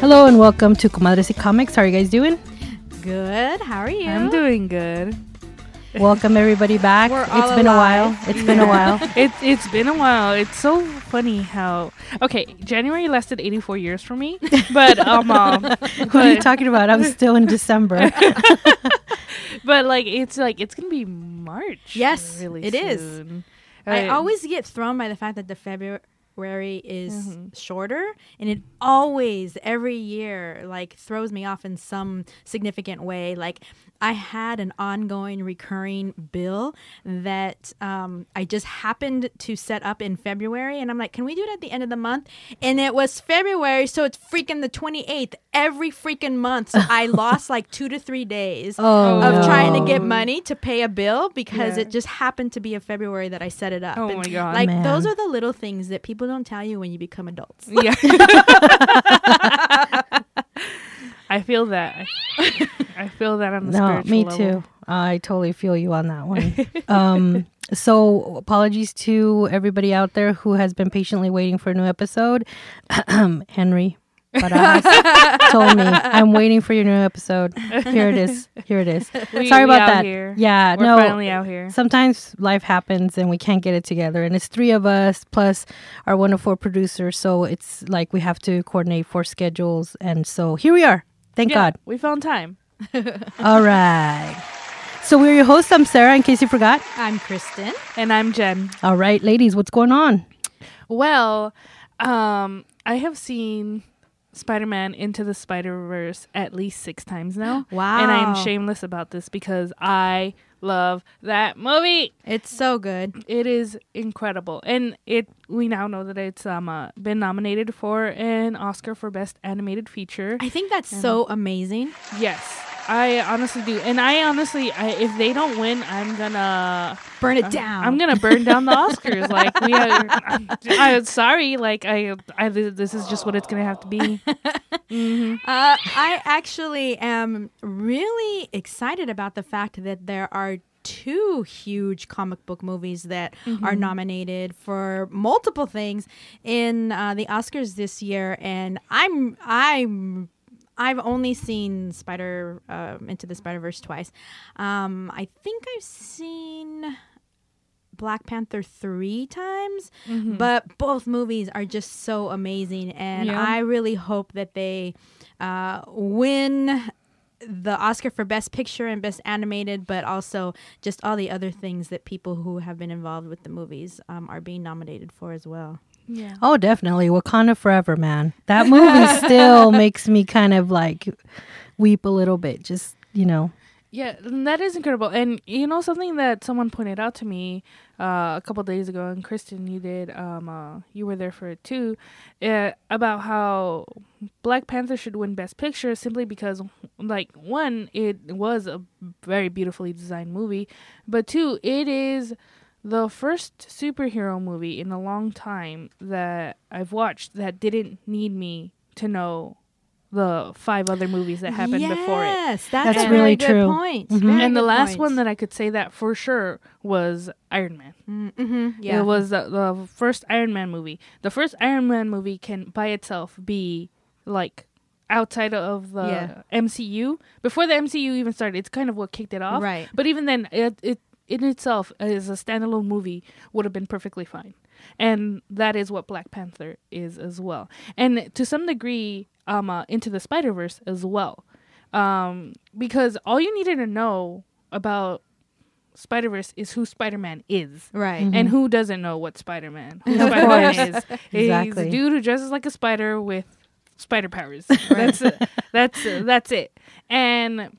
Hello and welcome to Comadres y Comics. How are you guys doing? Good. How are you? I'm doing good. Welcome everybody back. We're It's all been a while. It's been a while. It, it's been a while. It's so funny how. Okay, January lasted 84 years for me, but um, um What are you talking about? I'm still in December. but like it's like it's gonna be March. Yes, really it is. soon. I Uh, always get thrown by the fact that the February is Mhm. shorter, and it always every year like throws me off in some significant way. Like I had an ongoing recurring bill that um, I just happened to set up in February, and I'm like, can we do it at the end of the month? And it was February, so it's freaking the 28th every freaking month. So I lost like two to three days Oh, of no. trying to get money to pay a bill because Yeah. it just happened to be a February that I set it up. Oh And, my God. Like Man. those are the little things that people don't tell you when you become adults. Yeah. I feel that. I feel that on the No, me level. too. I totally feel you on that one. um, so apologies to everybody out there who has been patiently waiting for a new episode. Henry Barajas told me I'm waiting for your new episode. Here it is. Here it is. We- Sorry we about out that. Here. Yeah, We're no. finally out here. Sometimes life happens and we can't get it together, and it's three of us plus our wonderful producer. So it's like we have to coordinate four schedules, and so here we are. Thank Yeah, God. we found time. All right. So we're your hosts. I'm Sarah. In case you forgot. I'm Kristen. And I'm Jen. All right, ladies, what's going on? Well, um, I have seen Spider-Man Into the Spider-Verse at least six times now. Wow. And I am shameless about this because I love that movie. It's so good. It is incredible, and it we now know that it's um uh, been nominated for an Oscar for Best Animated Feature. I think that's so amazing. Yes, I honestly do, and I honestly, I, if they don't win, I'm gonna Burn it down. I'm gonna burn down the Oscars. like we are, i'm sorry, like I, I, this is just what it's gonna have to be. hmm Uh, I actually am really excited about the fact that there are two huge comic book movies that are nominated for multiple things in uh, the Oscars this year, and I'm I'm. I've only seen Spider um, Into the Spider Verse twice. Um, I think I've seen Black Panther three times, but both movies are just so amazing, and Yeah. I really hope that they uh, win the Oscar for Best Picture and Best Animated, but also just all the other things that people who have been involved with the movies um, are being nominated for as well. Yeah. Oh, definitely Wakanda Forever, man. That movie still makes me kind of like weep a little bit. Just you know. Yeah, that is incredible. And you know something that someone pointed out to me uh, a couple days ago, and Kristen, you did, um, uh, you were there for it too, uh, about how Black Panther should win Best Picture simply because, like, one, it was a very beautifully designed movie, but two, it is the first superhero movie in a long time that I've watched that didn't need me to know the five other movies that happened before it. Yes, that's, That's a really very good true. point. Mhm. Very and the last point. one that I could say that for sure was Iron Man. mm-hmm, yeah, It was the, the first Iron Man movie. The first Iron Man movie can by itself be like outside of the Yeah. MCU. Before the MCU even started, it's kind of what kicked it off. right. But even then, it, it in itself as a standalone movie would have been perfectly fine. And that is what Black Panther is as well. And to some degree, um, uh, into the Spider Verse as well, um, because all you needed to know about Spider Verse is who Spider Man is. Right. Mhm. And who doesn't know what Spider Man? Who Of Spider Man course. is? He's a dude who dresses like a spider with spider powers. That's it. That's that's it. And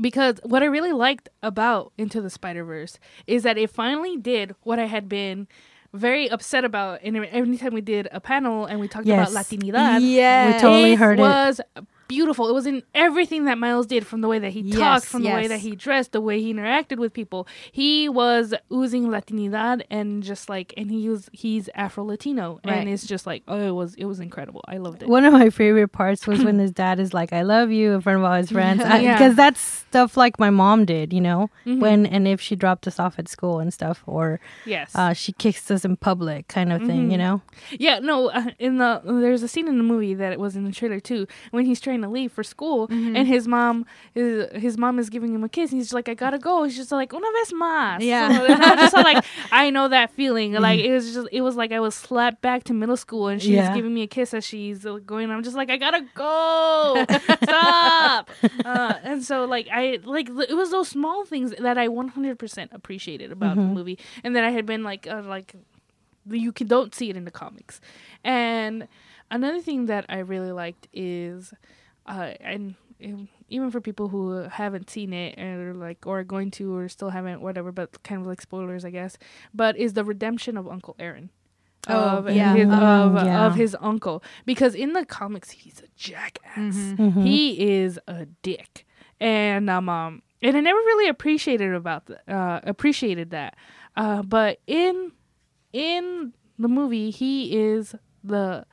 because what I really liked about Into the Spider Verse is that it finally did what I had been very upset about. And every time we did a panel and we talked Yes. about Latinidad, Yeah. We totally it heard it. was beautiful. It was in everything that Miles did, from the way that he Yes, talked, from the way that he dressed, the way he interacted with people. He was oozing Latinidad and just like, and he was he's Afro Latino, Right. and it's just like, oh, it was it was incredible. I loved it. One of my favorite parts was when his dad is like, "I love you" in front of all his friends, because Yeah. that's stuff like my mom did, you know, Mhm. when and if she dropped us off at school and stuff, or yes, uh, she kissed us in public, kind of thing, you Mhm. know. Yeah, no. Uh, in the there's a scene in the movie that it was in the trailer too when he's trying to leave for school Mm-hmm. and his mom is his mom is giving him a kiss. And he's like, I gotta go. He's just like una vez más. Yeah. So, and I'm just like, I know that feeling. Like it was just it was like I was slapped back to middle school and she's Yeah. giving me a kiss as she's going. I'm just like, I gotta go. Stop. uh, and so like I like it was those small things that I 100% appreciated about the movie and that I had been like uh, like you can don't see it in the comics. And another thing that I really liked is, uh, and um, even for people who haven't seen it or like or are going to or still haven't whatever, but kind of like spoilers, I guess. But is the redemption of Uncle Aaron. Oh, of yeah. his, of, Mm, yeah. of his uncle because in the comics he's a jackass Mm-hmm. he is a dick and um, um and i never really appreciated about th- uh appreciated that uh but in in the movie he is the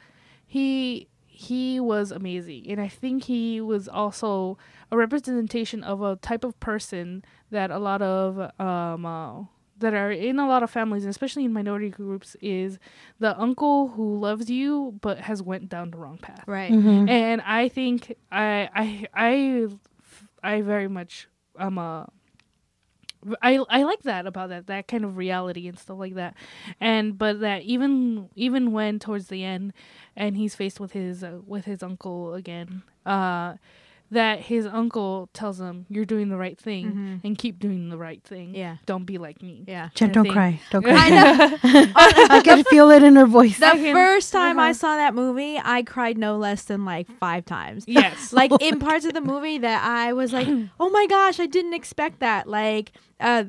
he he was amazing and i think he was also a representation of a type of person that a lot of um uh, that are in a lot of families especially in minority groups is the uncle who loves you but has went down the wrong path Right. Mhm. and I think I I I I very much um uh I I like that about that that kind of reality and stuff like that, and but that even even when towards the end, and he's faced with his uh, with his uncle again, uh, that his uncle tells him you're doing the right thing and keep doing the right thing. Mm-hmm. Yeah. don't be like me. Yeah. Jen, don't think- cry. Don't cry. I know. I can feel it in her voice. The can- first time I uh-huh. saw that movie, I cried no less than like five times. Yes, like in parts of the movie that I was like, "Oh my gosh, I didn't expect that." Like, uh,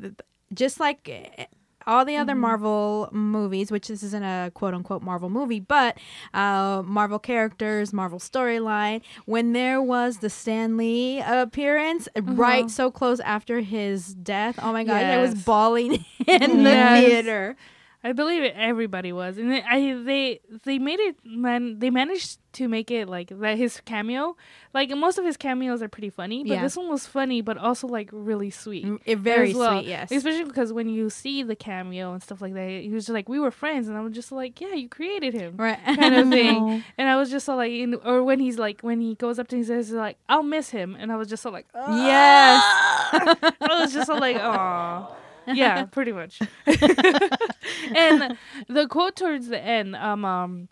just like eh, all the other Marvel movies, which this isn't a quote unquote Marvel movie, but uh, Marvel characters, Marvel storyline. When there was the Stan Lee appearance, right so close after his death, oh my gosh, I was bawling in the theater. I believe it, everybody was, and they, I they they made it man. They managed to make it like that. His cameo, like most of his cameos are pretty funny, but Yeah. this one was funny, but also like really sweet. Mm, it- very well. sweet, yes. Especially because when you see the cameo and stuff like that, he was just like, "We were friends," and I was just like, "Yeah, you created him." Right. Kind of thing, and I was just so like, in, or when he's like, when he goes up to him, he says like, "I'll miss him," and I was just so like, Yes. I was just so like, "Aw." Yeah, pretty much. and the quote towards the end, um, um,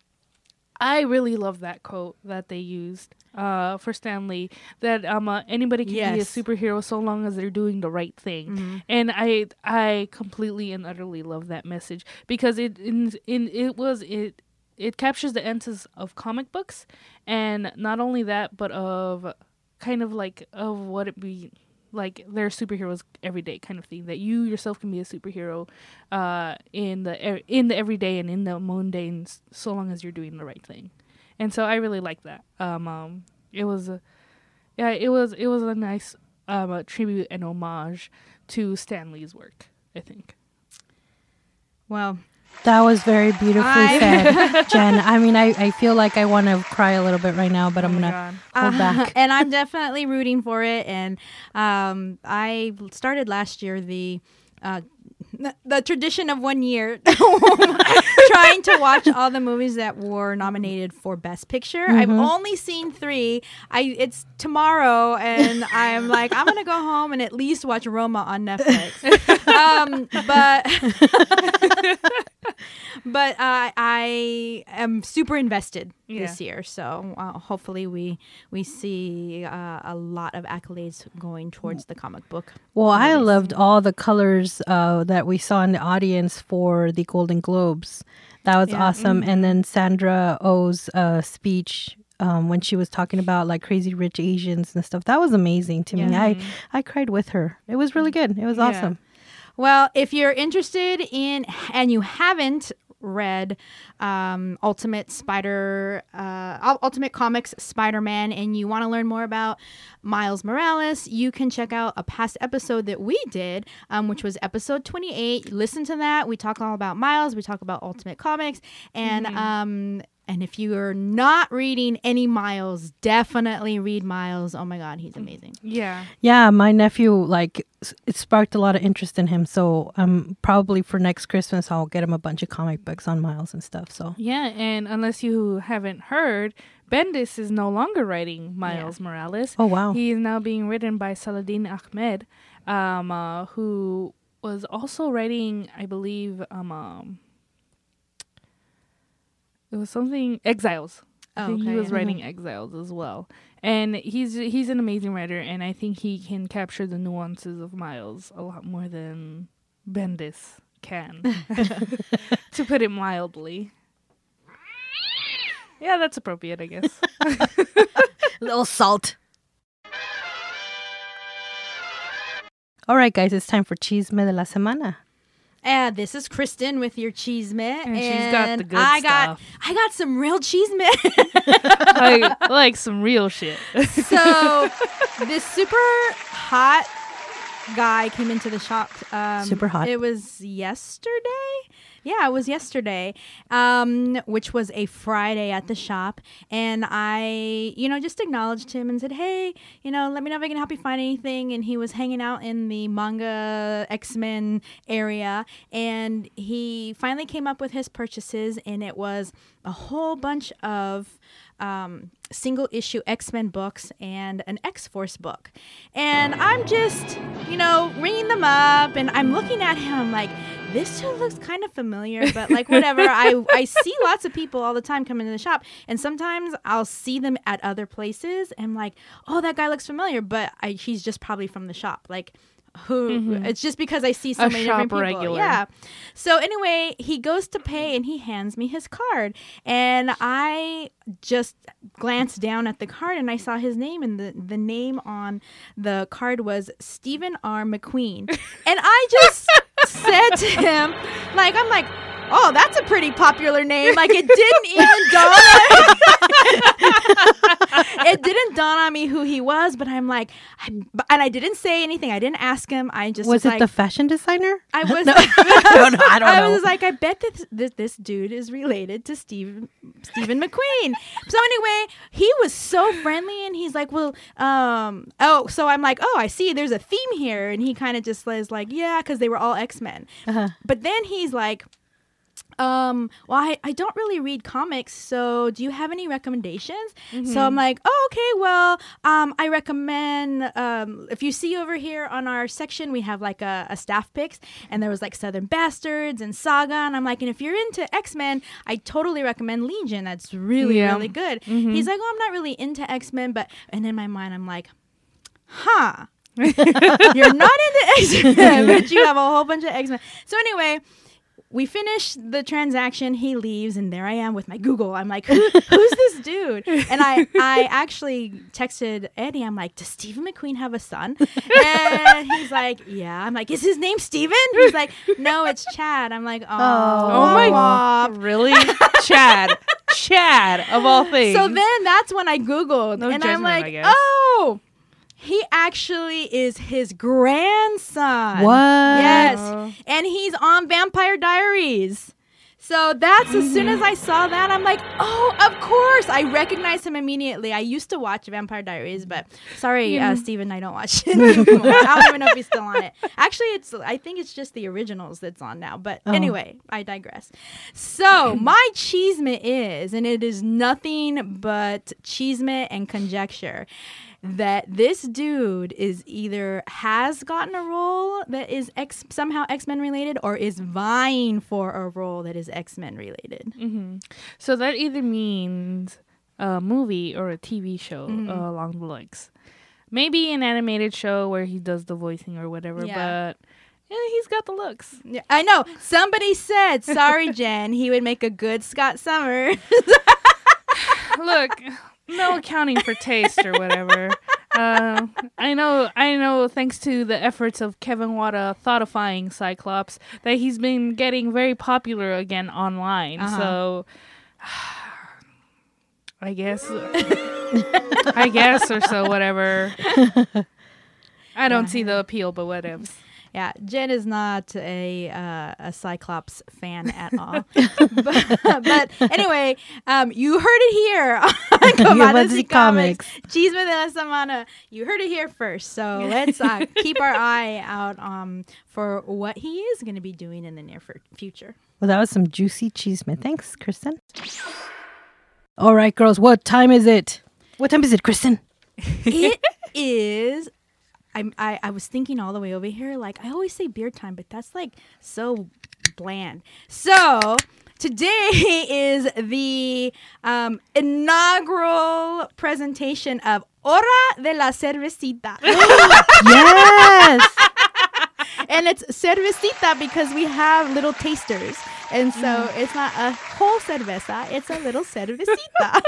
I really love that quote that they used uh, for Stan Lee. That um, uh, anybody can be a superhero so long as they're doing the right thing. Mm-hmm. And I, I completely and utterly love that message because it, in, in it was it. It captures the essence of comic books, and not only that, but of kind of like of what it be like they're superheroes every day kind of thing that you yourself can be a superhero uh in the in the everyday and in the mundane so long as you're doing the right thing. And so i really like that. Um um it was a yeah it was it was a nice um a tribute and homage to Stan Lee's work i think. Well, That was very beautifully I- said, Jen. I mean, I, I feel like I want to cry a little bit right now, but I'm Oh gonna hold Uh, back. and I'm definitely rooting for it. And um, I started last year the. Uh, n- the tradition of one year trying to watch all the movies that were nominated for best picture. I've only seen three. I it's tomorrow and i'm like i'm gonna go home and at least watch roma on netflix. Um but but uh, I am super invested this year. So uh, hopefully we we see uh, a lot of accolades going towards the comic book. Well, I loved all the colors uh, that we saw in the audience for the Golden Globes. That was Yeah. awesome. And then Sandra Oh's uh, speech um, when she was talking about like crazy rich Asians and stuff. That was amazing to me. I I cried with her. It was really good. It was Yeah. awesome. Well, if you're interested in and you haven't read um, Ultimate Spider, uh, Ultimate Comics Spider Man, and you want to learn more about Miles Morales, you can check out a past episode that we did, um, which was episode 28. Listen to that. We talk all about Miles, we talk about Ultimate Comics, and um, and if you are not reading any Miles, definitely read Miles. Oh my God, he's amazing. Yeah. Yeah, my nephew like it sparked a lot of interest in him. So um, probably for next Christmas I'll get him a bunch of comic books on Miles and stuff. So Yeah, and unless you haven't heard, Bendis is no longer writing Miles Morales. oh wow, He is now being written by Saladin Ahmed, um, uh, who was also writing, I believe, um, um, it was something Exiles. I Oh, think he okay, was yeah. writing mm-hmm. Exiles as well, and he's he's an amazing writer, and I think he can capture the nuances of Miles a lot more than Bendis can, to put it mildly. Yeah, that's appropriate, I guess. little salt. All right, guys, it's time for Chisme de la Semana. And this is Kristen with your cheese mitt. And she's got the good I got. I got some real cheese mitt. like, like some real shit. so this super hot guy came into the shop. Um, Super hot. It was yesterday. Yeah, it was yesterday, um, which was a Friday at the shop, and I, you know, just acknowledged him and said, "Hey, you know, let me know if I can help you find anything." And he was hanging out in the manga X Men area, and he finally came up with his purchases, and it was a whole bunch of um, single issue X Men books and an X Force book. And I'm just, you know, ringing them up and I'm looking at him I'm like, this dude looks kind of familiar, but like whatever. I, I see lots of people all the time coming to the shop and sometimes I'll see them at other places and like, oh, that guy looks familiar, but I, he's just probably from the shop. Like, who mm-hmm. it's just because I see so A many shop different people. regular. Yeah. So anyway, he goes to pay and he hands me his card. And I just glanced down at the card and I saw his name and the, the name on the card was Steven R. McQueen. and I just said to him, like, I'm like, Oh, that's a pretty popular name. Like it didn't even dawn on it didn't dawn on me who he was, but I'm like, I, and I didn't say anything. I didn't ask him. I just Was was it like, the fashion designer? I was. no, I don't know. I don't I know. was like, I bet this, this this dude is related to Steve Stephen McQueen. So anyway, he was so friendly, and he's like, well, um, oh, so I'm like, oh, I see, there's a theme here, and he kind of just says like, yeah, because they were all X Men. Uh-huh. But then he's like. Um, well, I, I don't really read comics, so do you have any recommendations? So I'm like, oh, okay, well, um, I recommend, um, if you see over here on our section, we have like a, a staff picks, and there was like Southern Bastards and Saga, and I'm like, and if you're into X Men, I totally recommend Legion. That's really, Yeah. really good. He's like, oh, I'm not really into X Men, but, and in my mind, I'm like, huh. You're not into X Men, but you have a whole bunch of X Men. So anyway, we finish the transaction. He leaves, and there I am with my Google. I'm like, Who, "Who's this dude?" And I, I actually texted Eddie. I'm like, "Does Stephen McQueen have a son?" And he's like, "Yeah." I'm like, "Is his name Steven? He's like, "No, it's Chad." I'm like, "Oh, Oh my god. Really? Chad. Chad of all things. So then that's when I Googled, No and I'm like, "Oh." He actually is his grandson. What? Yes. Oh. And he's on Vampire Diaries. So that's as soon as I saw that, I'm like, oh, of course. I recognized him immediately. I used to watch Vampire Diaries, but sorry, uh, Steven, I don't watch it anymore. I don't even know if he's still on it. Actually, it's I think it's just the originals that's on now. But Oh. anyway, I digress. So my cheesemate is, and it is nothing but cheesemate and conjecture that this dude is either has gotten a role that is X somehow X Men related or is vying for a role that is X Men related. hmm So that either means a movie or a TV show Mhm. uh, along the lines. Maybe an animated show where he does the voicing or whatever, Yeah. but yeah, he's got the looks. Yeah, I know. Somebody said, "Sorry, Jen, he would make a good Scott Summer." Look, no accounting for taste or whatever. Uh, I know, I know. Thanks to the efforts of Kevin Wada thoughtifying Cyclops, that he's been getting very popular again online. Uh-huh. So, I guess, I guess, or so, whatever. I don't see the appeal, but whatever. Yeah, Jen is not a uh, a Cyclops fan at all. but, but anyway, um, you heard it here on Comics. Comics. Chisme de la Semana. You heard it here first. So let's uh, keep our eye out um, for what he is going to be doing in the near fu- future. Well, that was some juicy cheese, man. Thanks, Kristen. All right, girls, what time is it? What time is it, Kristen? it is. I'm, I, I was thinking all the way over here, like I always say beer time, but that's like so bland. So today is the um, inaugural presentation of Hora de la Cervecita. yes. and it's cervecita because we have little tasters. And so it's not a whole cerveza, it's a little cervecita.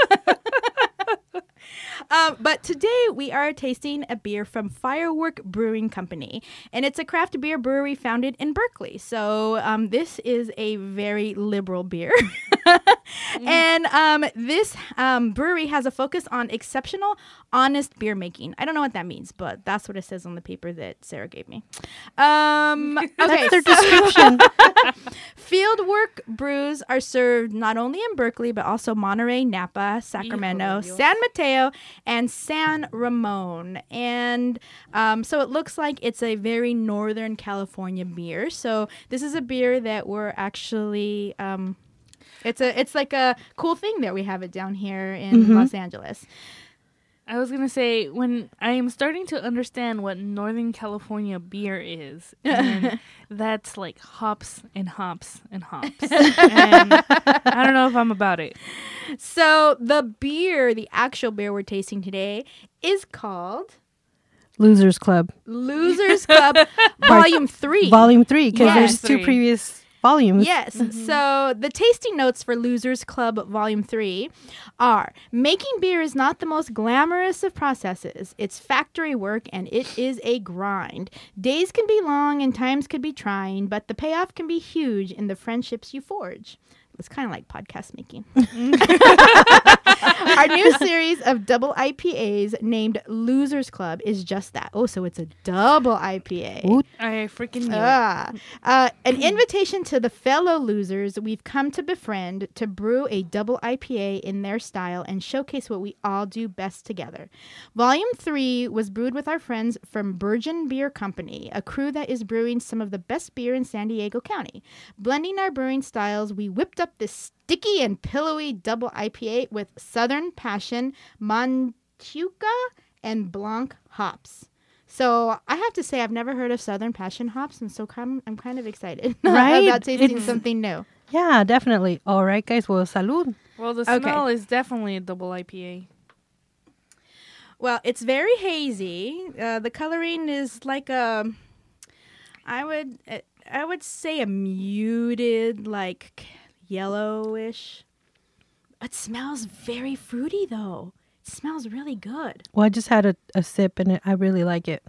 Um, but today we are tasting a beer from Fieldwork Brewing Company, and it's a craft beer brewery founded in Berkeley. So um, this is a very liberal beer, and um, this um, brewery has a focus on exceptional, honest beer making. I don't know what that means, but that's what it says on the paper that Sarah gave me. Um, okay, That's their description. Fieldwork brews are served not only in Berkeley, but also Monterey, Napa, Sacramento, San Mateo, and San Ramon. And um, so it looks like it's a very Northern California beer. So this is a beer that we're actually. Um, it's a it's like a cool thing that we have it down here in Los Angeles. I was gonna say when I am starting to understand what Northern California beer is, and that's like hops and hops and hops. and I don't know if I'm about it. So the beer, the actual beer we're tasting today, is called Losers Club, Losers Club Volume Three. Volume 3, because Yes. there's two previous volumes. Yes. Mm-hmm. So the tasting notes for Losers Club Volume 3 are making beer is not the most glamorous of processes. It's factory work and it is a grind. Days can be long and times could be trying, but the payoff can be huge in the friendships you forge. It's kind of like podcast making. Our new series of double IPAs named Losers Club is just that. Oh, so it's a double IPA. Ooh. I freaking knew it. Ah, uh, an invitation to the fellow losers we've come to befriend to brew a double IPA in their style and showcase what we all do best together. Volume 3 was brewed with our friends from Burgeon Beer Company, a crew that is brewing some of the best beer in San Diego County. Blending our brewing styles, we whipped up this sticky and pillowy double IPA with Southern Passion, Manchuca, and Blanc hops. So I have to say I've never heard of Southern Passion hops, and so I'm, I'm kind of excited Right? about tasting It's- something new. Yeah, definitely. All right, guys. Well, salud. Well, the Okay. smell is definitely a double IPA. Well, it's very hazy. Uh, the coloring is like a, I would I would say a muted like yellowish. It smells very fruity though. It smells really good. Well, I just had a, a sip and it, I really like it.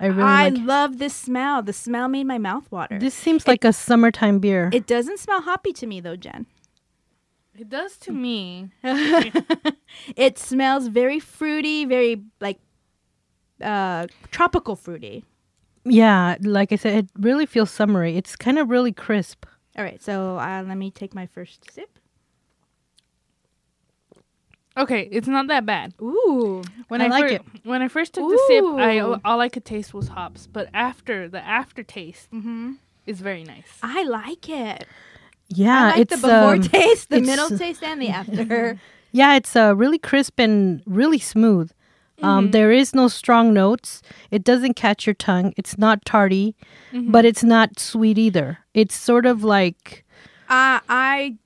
I really I like love this smell. The smell made my mouth water. This seems like a summertime beer. it doesn't smell hoppy to me though, Jen. It does to me. It smells very fruity, very like uh tropical fruity. yeah, like I said, it really feels summery. It's kind of really crisp. All right, so uh, let me take my first sip. Okay, it's not that bad. Ooh, When I I, like fir- it. When I first took the sip, I all I could taste was hops. But after the aftertaste mm-hmm. is very nice. I like it. Yeah, I like it's the before um, taste, the middle taste, and the after. Yeah, it's uh, really crisp and really smooth. Um, Mm-hmm. there is no strong notes. It doesn't catch your tongue. It's not tarty, Mm-hmm. but it's not sweet either. It's sort of like uh, I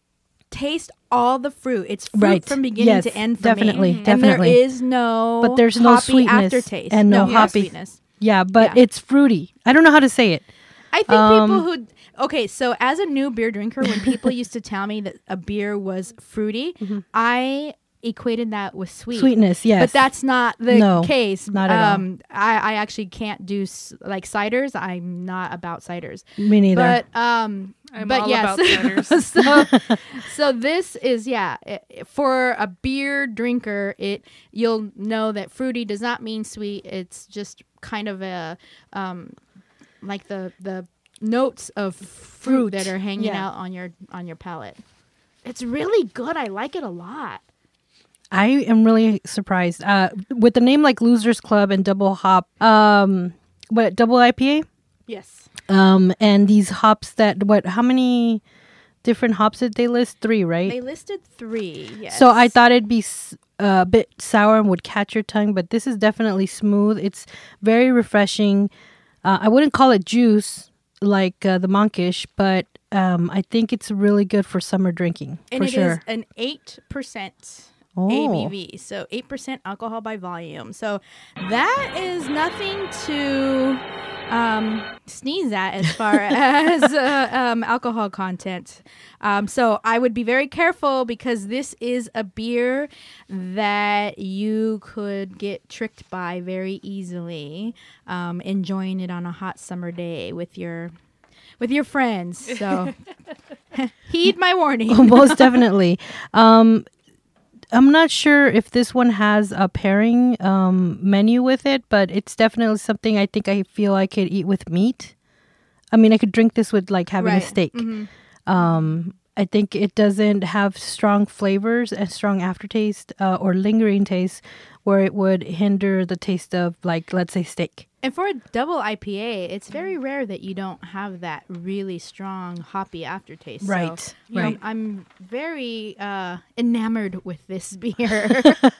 taste all the fruit. It's fruit Right. from beginning Yes, to end definitely, definitely. And there is no But there's no sweetness aftertaste and no hoppy- sweetness. yeah, but Yeah. it's fruity. I don't know how to say it. I think people Um, who okay, so as a new beer drinker, when people used to tell me that a beer was fruity, Mm-hmm. I equated that with sweet. Sweetness, yes. But that's not the No, case. not at all. um, I, I actually can't do s- like ciders. I'm not about ciders. me neither. But um, I'm but all yes. about ciders. so, so this is yeah i- i- for a beer drinker. It you'll know that fruity does not mean sweet. It's just kind of a um, like the the notes of fruit, Fruit, that are hanging yeah. out on your on your palate. It's really good. I like it a lot. I am really surprised. Uh, with the name like Losers Club and Double Hop, um, what double IPA, Yes. um, and these hops that what? How many different hops did they list? Three, right? They listed three. Yes. So I thought it'd be s- uh, a bit sour and would catch your tongue, but this is definitely smooth. It's very refreshing. Uh, I wouldn't call it juice like uh, the monkish, but um, I think it's really good for summer drinking and for it is sure. an eight percent Oh. ABV, so eight percent alcohol by volume. So that is nothing to um, sneeze at as far as uh, um, alcohol content. Um, so I would be very careful because this is a beer that you could get tricked by very easily, um, enjoying it on a hot summer day with your with your friends. So heed my warning. Most definitely. Um, I'm not sure if this one has a pairing um, menu with it, but it's definitely something I think I feel I could eat with meat. I mean, I could drink this with like having Right. a steak. Mhm. Um, I think it doesn't have strong flavors and strong aftertaste uh, or lingering taste where it would hinder the taste of, like, let's say, steak. And for a double IPA, it's very rare that you don't have that really strong hoppy aftertaste. So, Right, know, right. I'm very uh, enamored with this beer. I,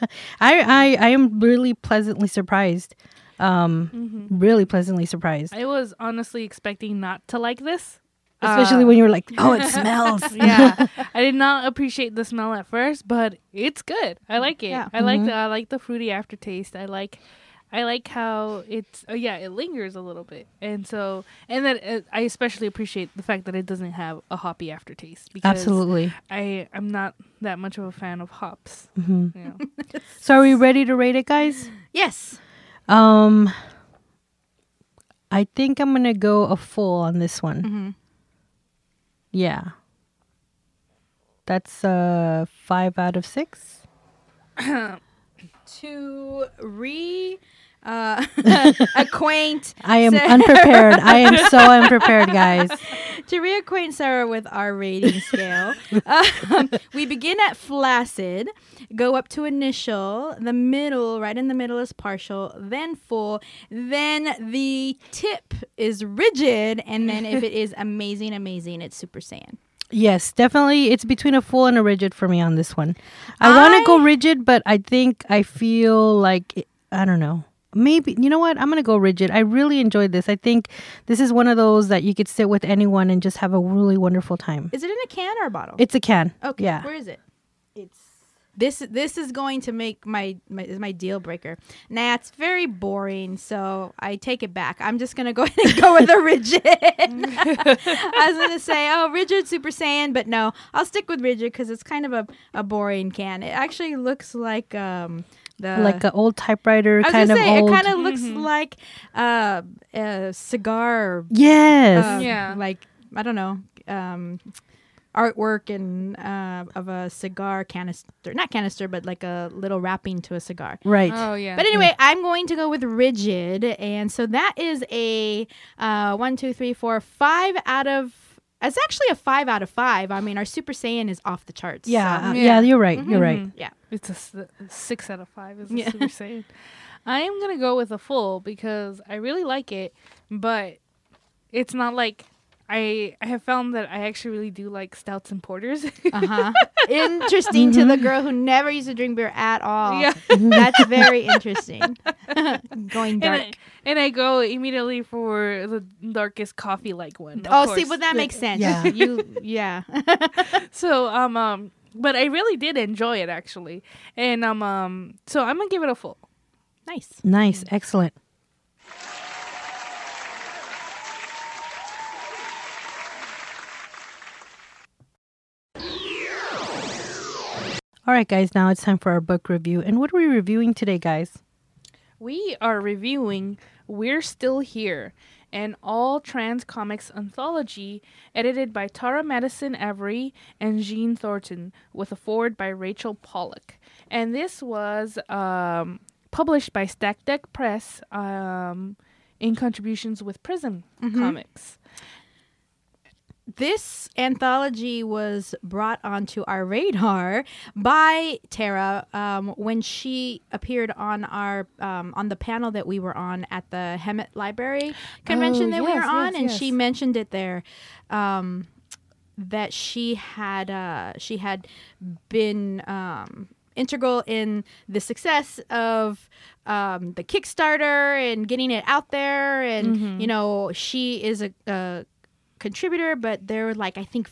I, I am really pleasantly surprised. Um, Mm-hmm. Really pleasantly surprised. I was honestly expecting not to like this. Especially Uh, when you're like, oh, it smells. yeah, I did not appreciate the smell at first, but it's good. I like it. Yeah. I like the I like the fruity aftertaste. I like I like how it's oh yeah, it lingers a little bit. And so and that uh, I especially appreciate the fact that it doesn't have a hoppy aftertaste because Absolutely. I I'm not that much of a fan of hops. hmm You know. So are we ready to rate it, guys? yes. Um, I think I'm gonna go a full on this one. hmm Yeah, that's uh five out of six. To re uh, acquaint I am Sa- unprepared. I am so unprepared, guys. to reacquaint Sarah with our rating scale, um, we begin at flaccid, go up to initial, the middle, right in the middle is partial, then full, then the tip is rigid, and then if it is amazing, amazing, it's super saiyan. Yes, definitely. It's between a full and a rigid for me on this one. I, want to go rigid, but I think I feel like it- I don't know. Maybe you know what? I'm gonna go rigid. I really enjoyed this. I think this is one of those that you could sit with anyone and just have a really wonderful time. Is it in a can or a bottle? It's a can. okay. Yeah. Where is it? It's this. This is going to make my my is my deal breaker. Nah, it's very boring. So I take it back. I'm just gonna go ahead and go with a rigid. I was gonna say, oh, rigid Super Saiyan, but no, I'll stick with rigid because it's kind of a, a boring can. It actually looks like um the like an old typewriter I was kind gonna of say old. it kind of looks like uh, a cigar yes. um, Yeah. like I don't know, um, artwork and uh, of a cigar canister, not canister, but like a little wrapping to a cigar. right. Oh yeah. But anyway, I'm going to go with rigid, and so that is a uh, one, two, three, four, five out of. It's actually a five out of five. I mean, our Super Saiyan is off the charts. yeah, so- Yeah. yeah, you're right. You're right. Yeah. It's a six out of five. Is Yeah. yeah. Super Saiyan. I am gonna go with a full because I really like it, but it's not like I I have found that I actually really do like stouts and porters. Uh huh. interesting to the girl who never used to drink beer at all. yeah, That's very interesting. Going and dark. I, and I go immediately for the darkest coffee like one. of Oh, see, course. well that makes sense. Yeah. You, yeah. so um um, but I really did enjoy it actually, and um um, so I'm gonna give it a full. nice. Nice. Excellent. All right, guys, now it's time for our book review. And what are we reviewing today, guys? We are reviewing We're Still Here, an all trans comics anthology edited by Tara Madison Avery and Jeanne Thornton, with a forward by Rachel Pollack. And this was um, published by Stack Deck Press um, in contributions with Prism Comics. This anthology was brought onto our radar by Tara um, when she appeared on our um, on the panel that we were on at the Hemet Library convention Oh, that we were on, yes, and yes. she mentioned it there. Um, that she had uh, she had been um, integral in the success of um, the Kickstarter and getting it out there, and Mm-hmm. you know she is a, a contributor, but there were like I think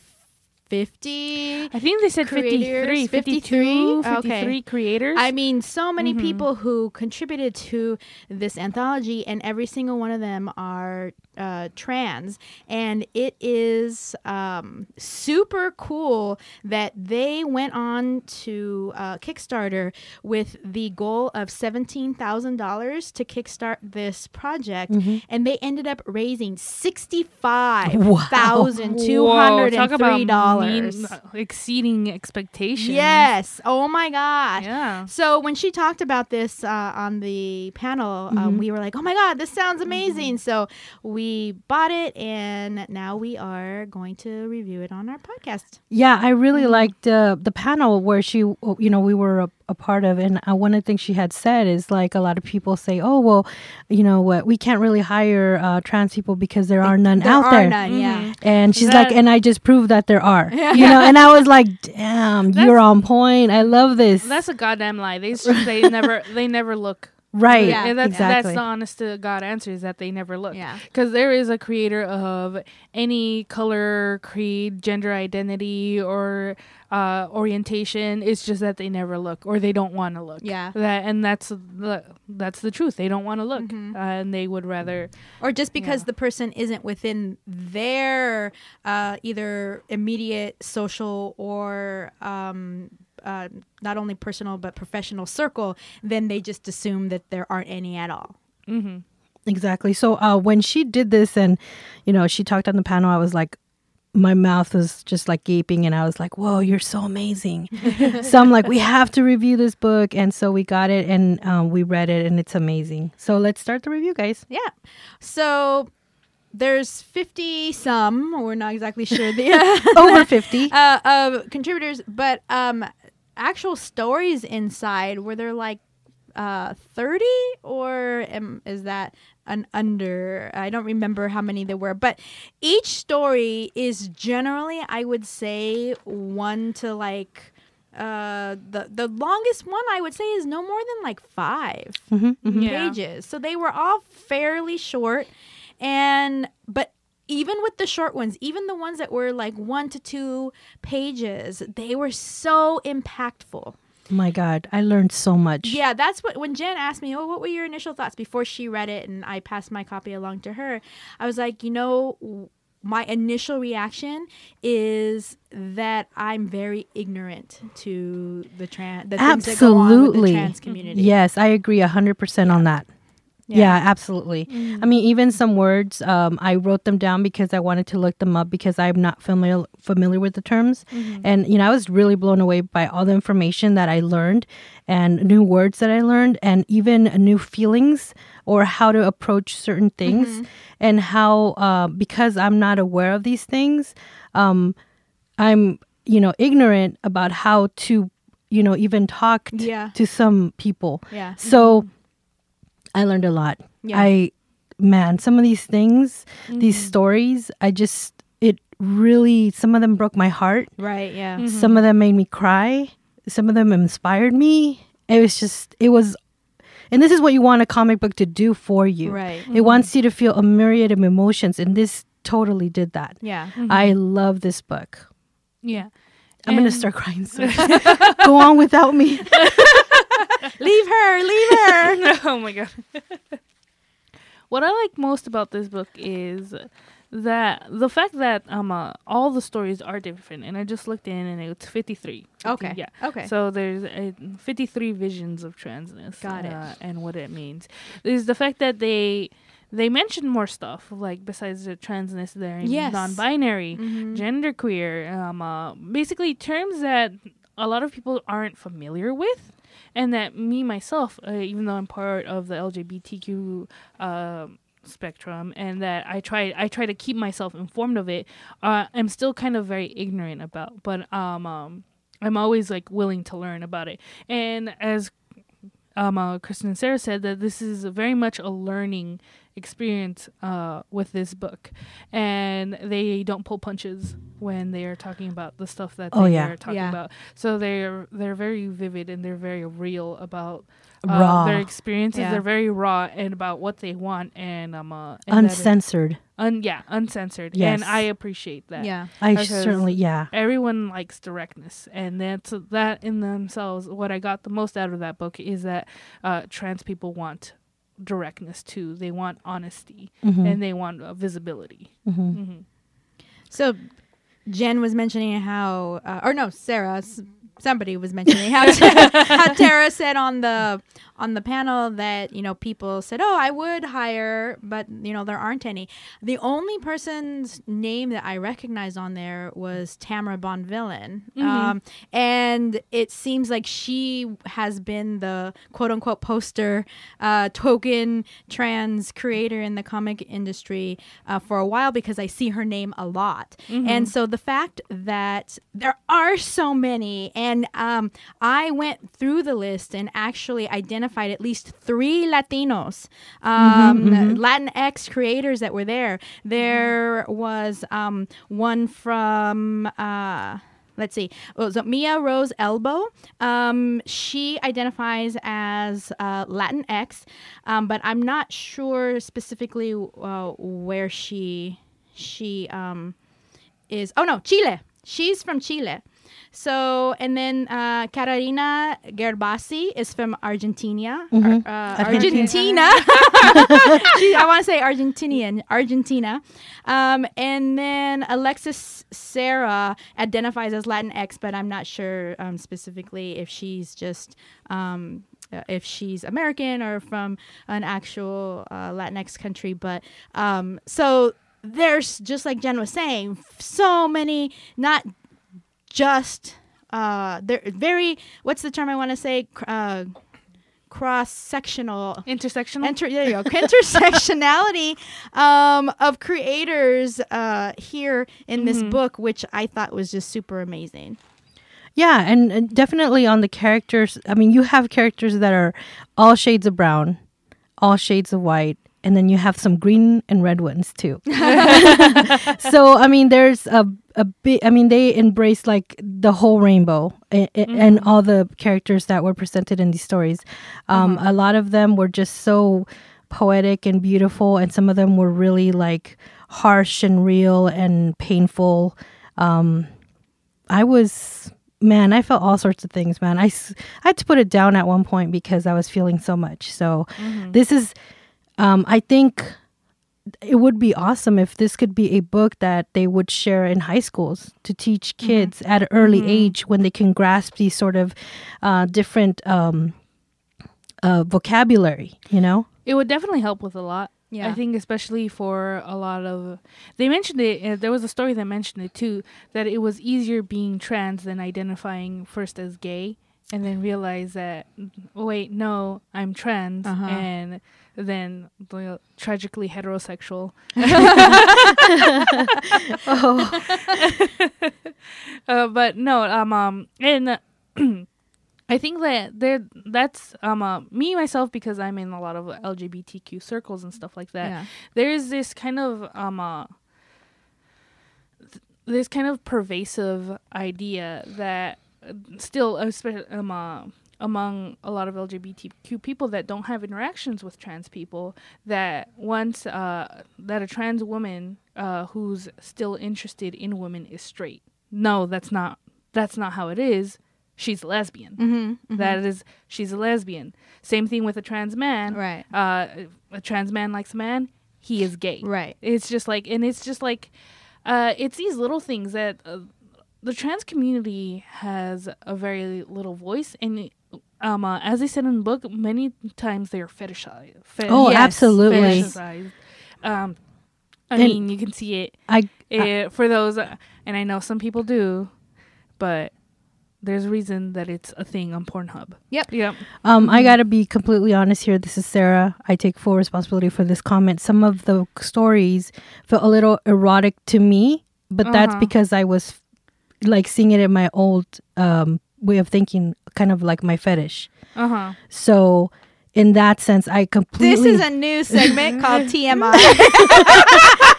fifty. I think they said Creators, 53, 52, 53? 53 Okay. creators. I mean, so many Mm-hmm. people who contributed to this anthology, and every single one of them are uh, trans. And it is um, super cool that they went on to uh, Kickstarter with the goal of $17,000 to kickstart this project. Mm-hmm. And they ended up raising $65,203. Whoa, talk about mean- exceeding expectations. Yes. Oh my gosh. Yeah. So when she talked about this uh, on the panel, Mm-hmm. um, we were like, "Oh my god, this sounds amazing!" So we bought it, and now we are going to review it on our podcast. Yeah, I really Mm-hmm. liked uh, the panel where she, you know, we were a, a part of, and uh, one of the things she had said is like a lot of people say, "Oh, well, you know what, we can't really hire uh, trans people because there are none there out are there." none. Yeah. Mm-hmm. And she's That- like, and I just proved that there are, yeah. you know, and I was like, "Damn, you're on point. I love this." That's a goddamn lie. They s- they never they never look. Right. Yeah, And that's, exactly. that's the honest to God answer is that they never look. Yeah. Because there is a creator of any color, creed, gender identity, or uh, orientation. It's just that they never look or they don't want to look. Yeah. That and that's the that's the truth. They don't want to look, Mm-hmm. uh, and they would rather. Or just because Yeah. the person isn't within their uh, either immediate social or um, uh, not only personal but professional circle, then they just assume that there aren't any at all. hmm Exactly. So uh, when she did this and, you know, she talked on the panel, I was like, my mouth was just like gaping and I was like, whoa, you're so amazing. so I'm like, we have to review this book. And so we got it and um, we read it and it's amazing. So let's start the review, guys. Yeah. So there's 50 some, we're not exactly sure the Over 50. uh, of contributors, but um, actual stories inside were there like uh 30 or um, is that an under? I don't remember how many there were but each story is generally i would say one to like uh the the longest one i would say is no more than like 5 Mm-hmm, Yeah. pages. So they were all fairly short. And but even with the short ones even the ones that were like one to two pages they were so impactful My God, I learned so much. yeah, that's what when Jen asked me, "Oh, what were your initial thoughts before she read it?" and I passed my copy along to her. I was like, you know, my initial reaction is that I'm very ignorant to the trans the things that go on with Absolutely. the trans community. Yes, I agree 100% on that. Yeah, absolutely. Mm-hmm. I mean, even some words, um, I wrote them down because I wanted to look them up because I'm not familiar familiar with the terms, Mm-hmm. and you know, I was really blown away by all the information that I learned, and new words that I learned, and even new feelings or how to approach certain things, Mm-hmm. and how uh, because I'm not aware of these things, um, I'm you know ignorant about how to you know even talk t- Yeah. to some people. Yeah. So I learned a lot. Yeah. I man, some of these things, these mm-hmm. stories, I just it really some of them broke my heart. Right. Yeah. Mm-hmm. Some of them made me cry. Some of them inspired me. It was just it was and this is what you want a comic book to do for you. Right. It wants you to feel a myriad of emotions and this totally did that. Yeah. Mm-hmm. I love this book. Yeah. I'm going to start crying soon. Go on without me. leave her. Leave her. oh my god. what I like most about this book is that the fact that um uh, all the stories are different, and I just looked in and it's fifty three. Okay. Yeah. Okay. So there's uh, 53 visions of transness. Got it. Uh, and what it means. Is the fact that they they mention more stuff like besides the transness there Yes. non-binary, Mhm. genderqueer, um, uh, basically terms that a lot of people aren't familiar with. And that me myself, uh, even though I'm part of the LGBTQ um spectrum, and that I try I try to keep myself informed of it, uh, I'm still kind of very ignorant about. But um, um, I'm always like willing to learn about it. And as um, uh, Kristen and Sarah said, that this is very much a learning experience uh, with this book, and they don't pull punches when they are talking about the stuff that Oh, they yeah. are talking Yeah. about. So they're they're very vivid and they're very real about uh, Raw. their experiences. Yeah. They're very raw and about what they want and um uh, and that is- Uncensored. un yeah uncensored. Yes. And I appreciate that. Yeah. I certainly, yeah. Everyone likes directness, and that's that in themselves. What I got the most out of that book is that uh, trans people want directness too. They want honesty Mhm. and they want uh, visibility. Mhm. hmm So Jen was mentioning how, uh, or no, Sarah, s- somebody was mentioning how, how Tara said on the on the panel that you know people said, "Oh, I would hire," but you know there aren't any. The only person's name that I recognized on there was Tamara Bonvillain, um, and it seems like she has been the quote unquote poster uh, token trans creator in the comic industry uh, for a while because I see her name a lot, and so the fact that there are so many, and um, I went through the list and actually identified at least three Latinos, um, Latinx creators that were there. There was um, one from. Uh, Let's see. Oh, so Mia Rose Elbow. Um, she identifies as uh, Latinx, um, but I'm not sure specifically uh, where she she um, is. Oh no, Chile. She's from Chile. So, and then uh, Carolina Gerbasi is from Argentina. Mhm. Ar- uh, Argentina. Argentina. I want to say Argentinian, Argentina. Um, and then Alexis Sarah identifies as Latinx, but I'm not sure um, specifically if she's just um, uh, if she's American or from an actual uh, Latinx country. But um, so there's just like Jen was saying, so many not just uh, they're very what's the term I want to say uh, cross sectional Intersectional. There you go. Intersectionality um, of creators uh, here in this book, which I thought was just super amazing. Yeah, and, and definitely on the characters. I mean, you have characters that are all shades of brown, all shades of white, and then you have some green and red ones too. so, I mean, there's a a bit. I mean, they embrace like the whole rainbow and, and all the characters that were presented in these stories. Um, A lot of them were just so poetic and beautiful, and some of them were really like harsh and real and painful. Um, I was man, I felt all sorts of things, man. I, I had to put it down at one point because I was feeling so much. So this is um I think it would be awesome if this could be a book that they would share in high schools to teach kids at an early age when they can grasp these sort of uh, different um, uh, vocabulary, you know? It would definitely help with a lot. Yeah. I think especially for a lot of they mentioned it uh, there was a story that mentioned it too that it was easier being trans than identifying first as gay and then realize that oh, wait no I'm trans Uh-huh. and then well, tragically heterosexual uh, but no um um and I think that there that's um uh, me myself because I'm in a lot of LGBTQ circles and stuff like that. Yeah. There is this kind of um uh, th- this kind of pervasive idea that still especially um, uh, among a lot of LGBTQ people that don't have interactions with trans people that once uh, that a trans woman uh, who's still interested in women is straight. No, that's not that's not how it is. She's lesbian. Mm-hmm. That is, she's a lesbian. Same thing with a trans man. Right. Uh, a trans man likes a man. he is gay. Right. It's just like, and it's just like, uh, it's these little things that uh, the trans community has a very little voice, and um, uh, as I said in the book, many times they are fetishized. Fe- Oh, Yes, absolutely. fetishized. Um, I And- mean, you can see it I, eh, for those, uh, and I know some people do, but there's a reason that it's a thing on Pornhub. Yep. Yep. Um, I gotta be completely honest here. This is Sarah. I take full responsibility for this comment. Some of the stories felt a little erotic to me, but that's Uh-huh. because I was like seeing it in my old um, way of thinking, kind of like my fetish. Uh huh. So, in that sense, I completely. This is a new segment called TMI.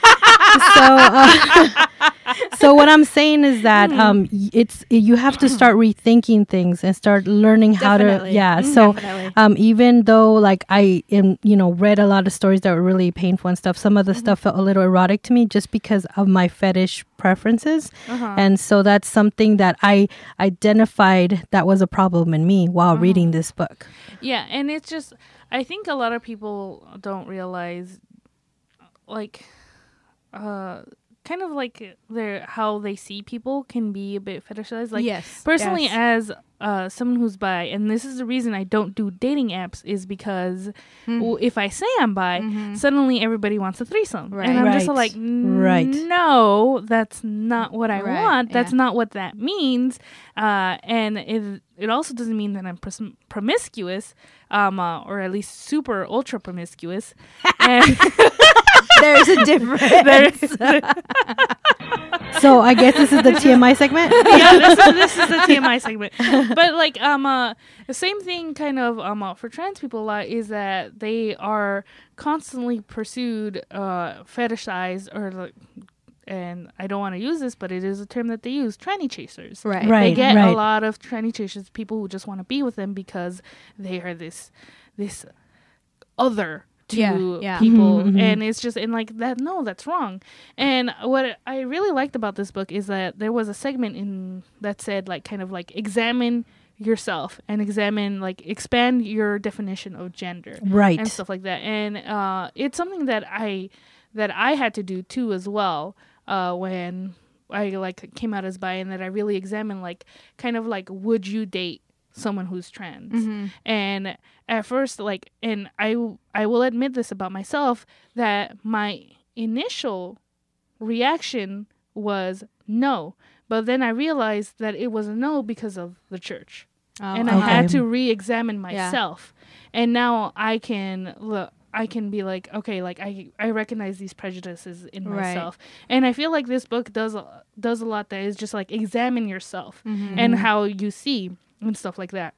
so, uh, so what I'm saying is that Hmm. um, it's you have to start rethinking things and start learning how to. Yeah. Mm, So. um, even though like I am, you know, read a lot of stories that were really painful and stuff, some of the Mm-hmm. stuff felt a little erotic to me just because of my fetish preferences. Uh-huh. And so that's something that I identified that was a problem in me while Mm-hmm. reading this book. Yeah, and it's just I think a lot of people don't realize like uh kind of like their how they see people can be a bit fetishized. Like yes. personally yes. as uh someone who's bi and this is the reason I don't do dating apps is because w- if I say I'm bi, Mhm. suddenly everybody wants a threesome. Right. And I'm just Right. like Right. no, that's not what I Right, want. That's yeah. not what that means. Uh and it it also doesn't mean that I'm pros- promiscuous um uh, or at least super ultra promiscuous. and There's a difference. there- So I guess this is the TMI segment. yeah, this is, this is the TMI segment. But like, um, uh, the same thing kind of um uh, for trans people a lot is that they are constantly pursued, uh, fetishized or like, and I don't want to use this, but it is a term that they use, tranny chasers. right. Right. They get a lot of tranny chasers, people who just want to be with them because they are this, this other to Yeah, yeah. people, Mhm, mhm. and it's just and like that. No, that's wrong. And what I really liked about this book is that there was a segment in that said like kind of like examine yourself and examine like expand your definition of gender Right. and stuff like that. And uh, it's something that I that I had to do too as well uh, when I like came out as bi, and that I really examined like kind of like would you date someone who's trans? Mhm. And at first, like, and I I will admit this about myself that my initial reaction was no. But then I realized that it was a no because of the church Oh, and I had to re-examine Yeah. myself. And now I can look. I can be like, okay, like I I recognize these prejudices in Right. myself, and I feel like this book does a- does a lot that is just like examine yourself Mhm. and how you see and stuff like that.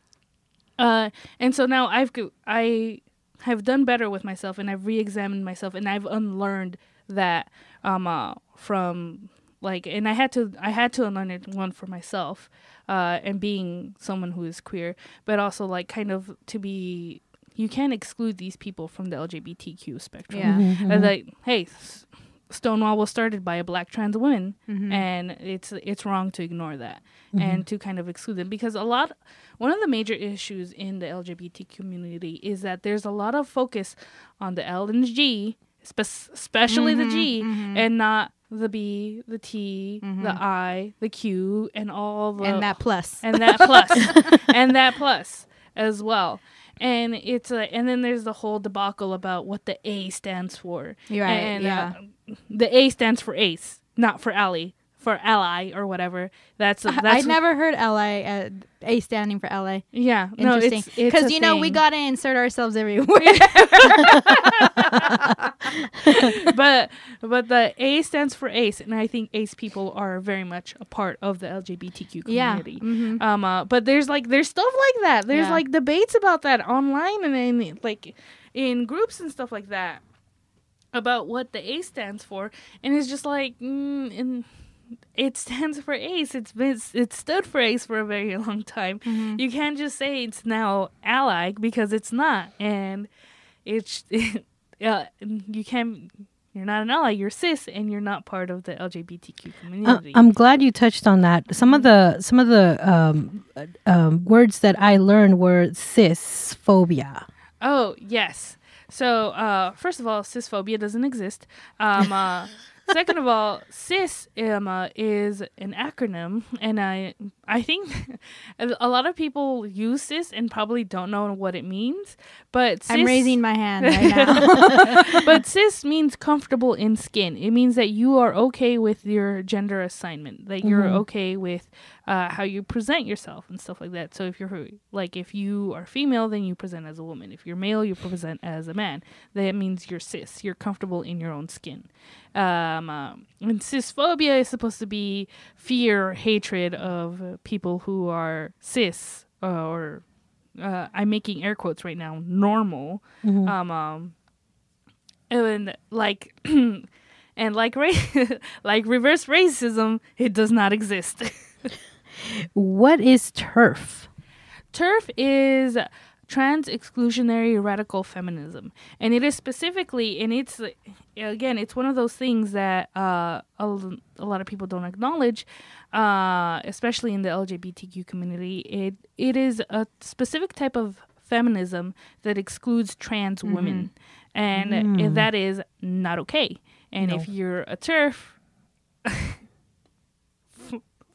Uh, and so now I've I have done better with myself, and I've re-examined myself, and I've unlearned that um uh, from like, and I had to I had to unlearn it one for myself, uh, and being someone who is queer, but also like kind of to be you can't exclude these people from the LGBTQ spectrum. Yeah. Mhm, And mhm. like, hey, Stonewall was started by a black trans woman, Mhm. and it's it's wrong to ignore that Mm-hmm. and to kind of exclude them because a lot one of the major issues in the LGBT community is that there's a lot of focus on the L and the G, spe- especially the G, mhm. and not the B, the T, the I, the Q, and all the and that and that plus and that plus as well and it's a, and then there's the whole debacle about what the a stands for You're right, and yeah. uh, the a stands for ace not for ally for ally or whatever that's that's I never heard LA, uh, A standing for LA. yeah no Interesting. Because, a you know, we got to insert ourselves everywhere. but but the A stands for ACE, and I think ACE people are very much a part of the LGBTQ yeah. community. Mhm. Um, uh, but there's like there's stuff like that. There's Yeah. like debates about that online and in like in groups and stuff like that about what the A stands for, and it's just like mm, and it stands for ACE. It's been it stood for ACE for a very long time. Mhm. You can't just say it's now ally because it's not, and it's uh, you can't. You're not an ally. You're cis, and you're not part of the LGBTQ Uh, community. I'm glad you touched on that. Some of the some of the um, uh, um, words that I learned were cis phobia. Oh yes. So uh, first of all, cisphobia doesn't exist. Um, uh, second of all, cis uh, is an acronym, and I I think a lot of people use cis and probably don't know what it means. But cis, I'm raising my hand right now. but cis means comfortable in skin. It means that you are okay with your gender assignment. That you're Mhm. okay with uh, how you present yourself and stuff like that. So if you're like if you are female, then you present as a woman. If you're male, you present as a man. That means you're cis. You're comfortable in your own skin. Um, uh, and cisphobia is supposed to be fear, hatred of people who are cis uh, or uh, I'm making air quotes right now. Normal. Mhm. Um, um, and like, and like ra- like reverse racism, it does not exist. What is turf? TERF is trans exclusionary radical feminism, and it is specifically, and it's again, it's one of those things that uh, a, a lot of people don't acknowledge, uh, especially in the LGBTQ community. It it is a specific type of feminism that excludes trans women, and Mm. that is not okay. And No. if you're a TERF.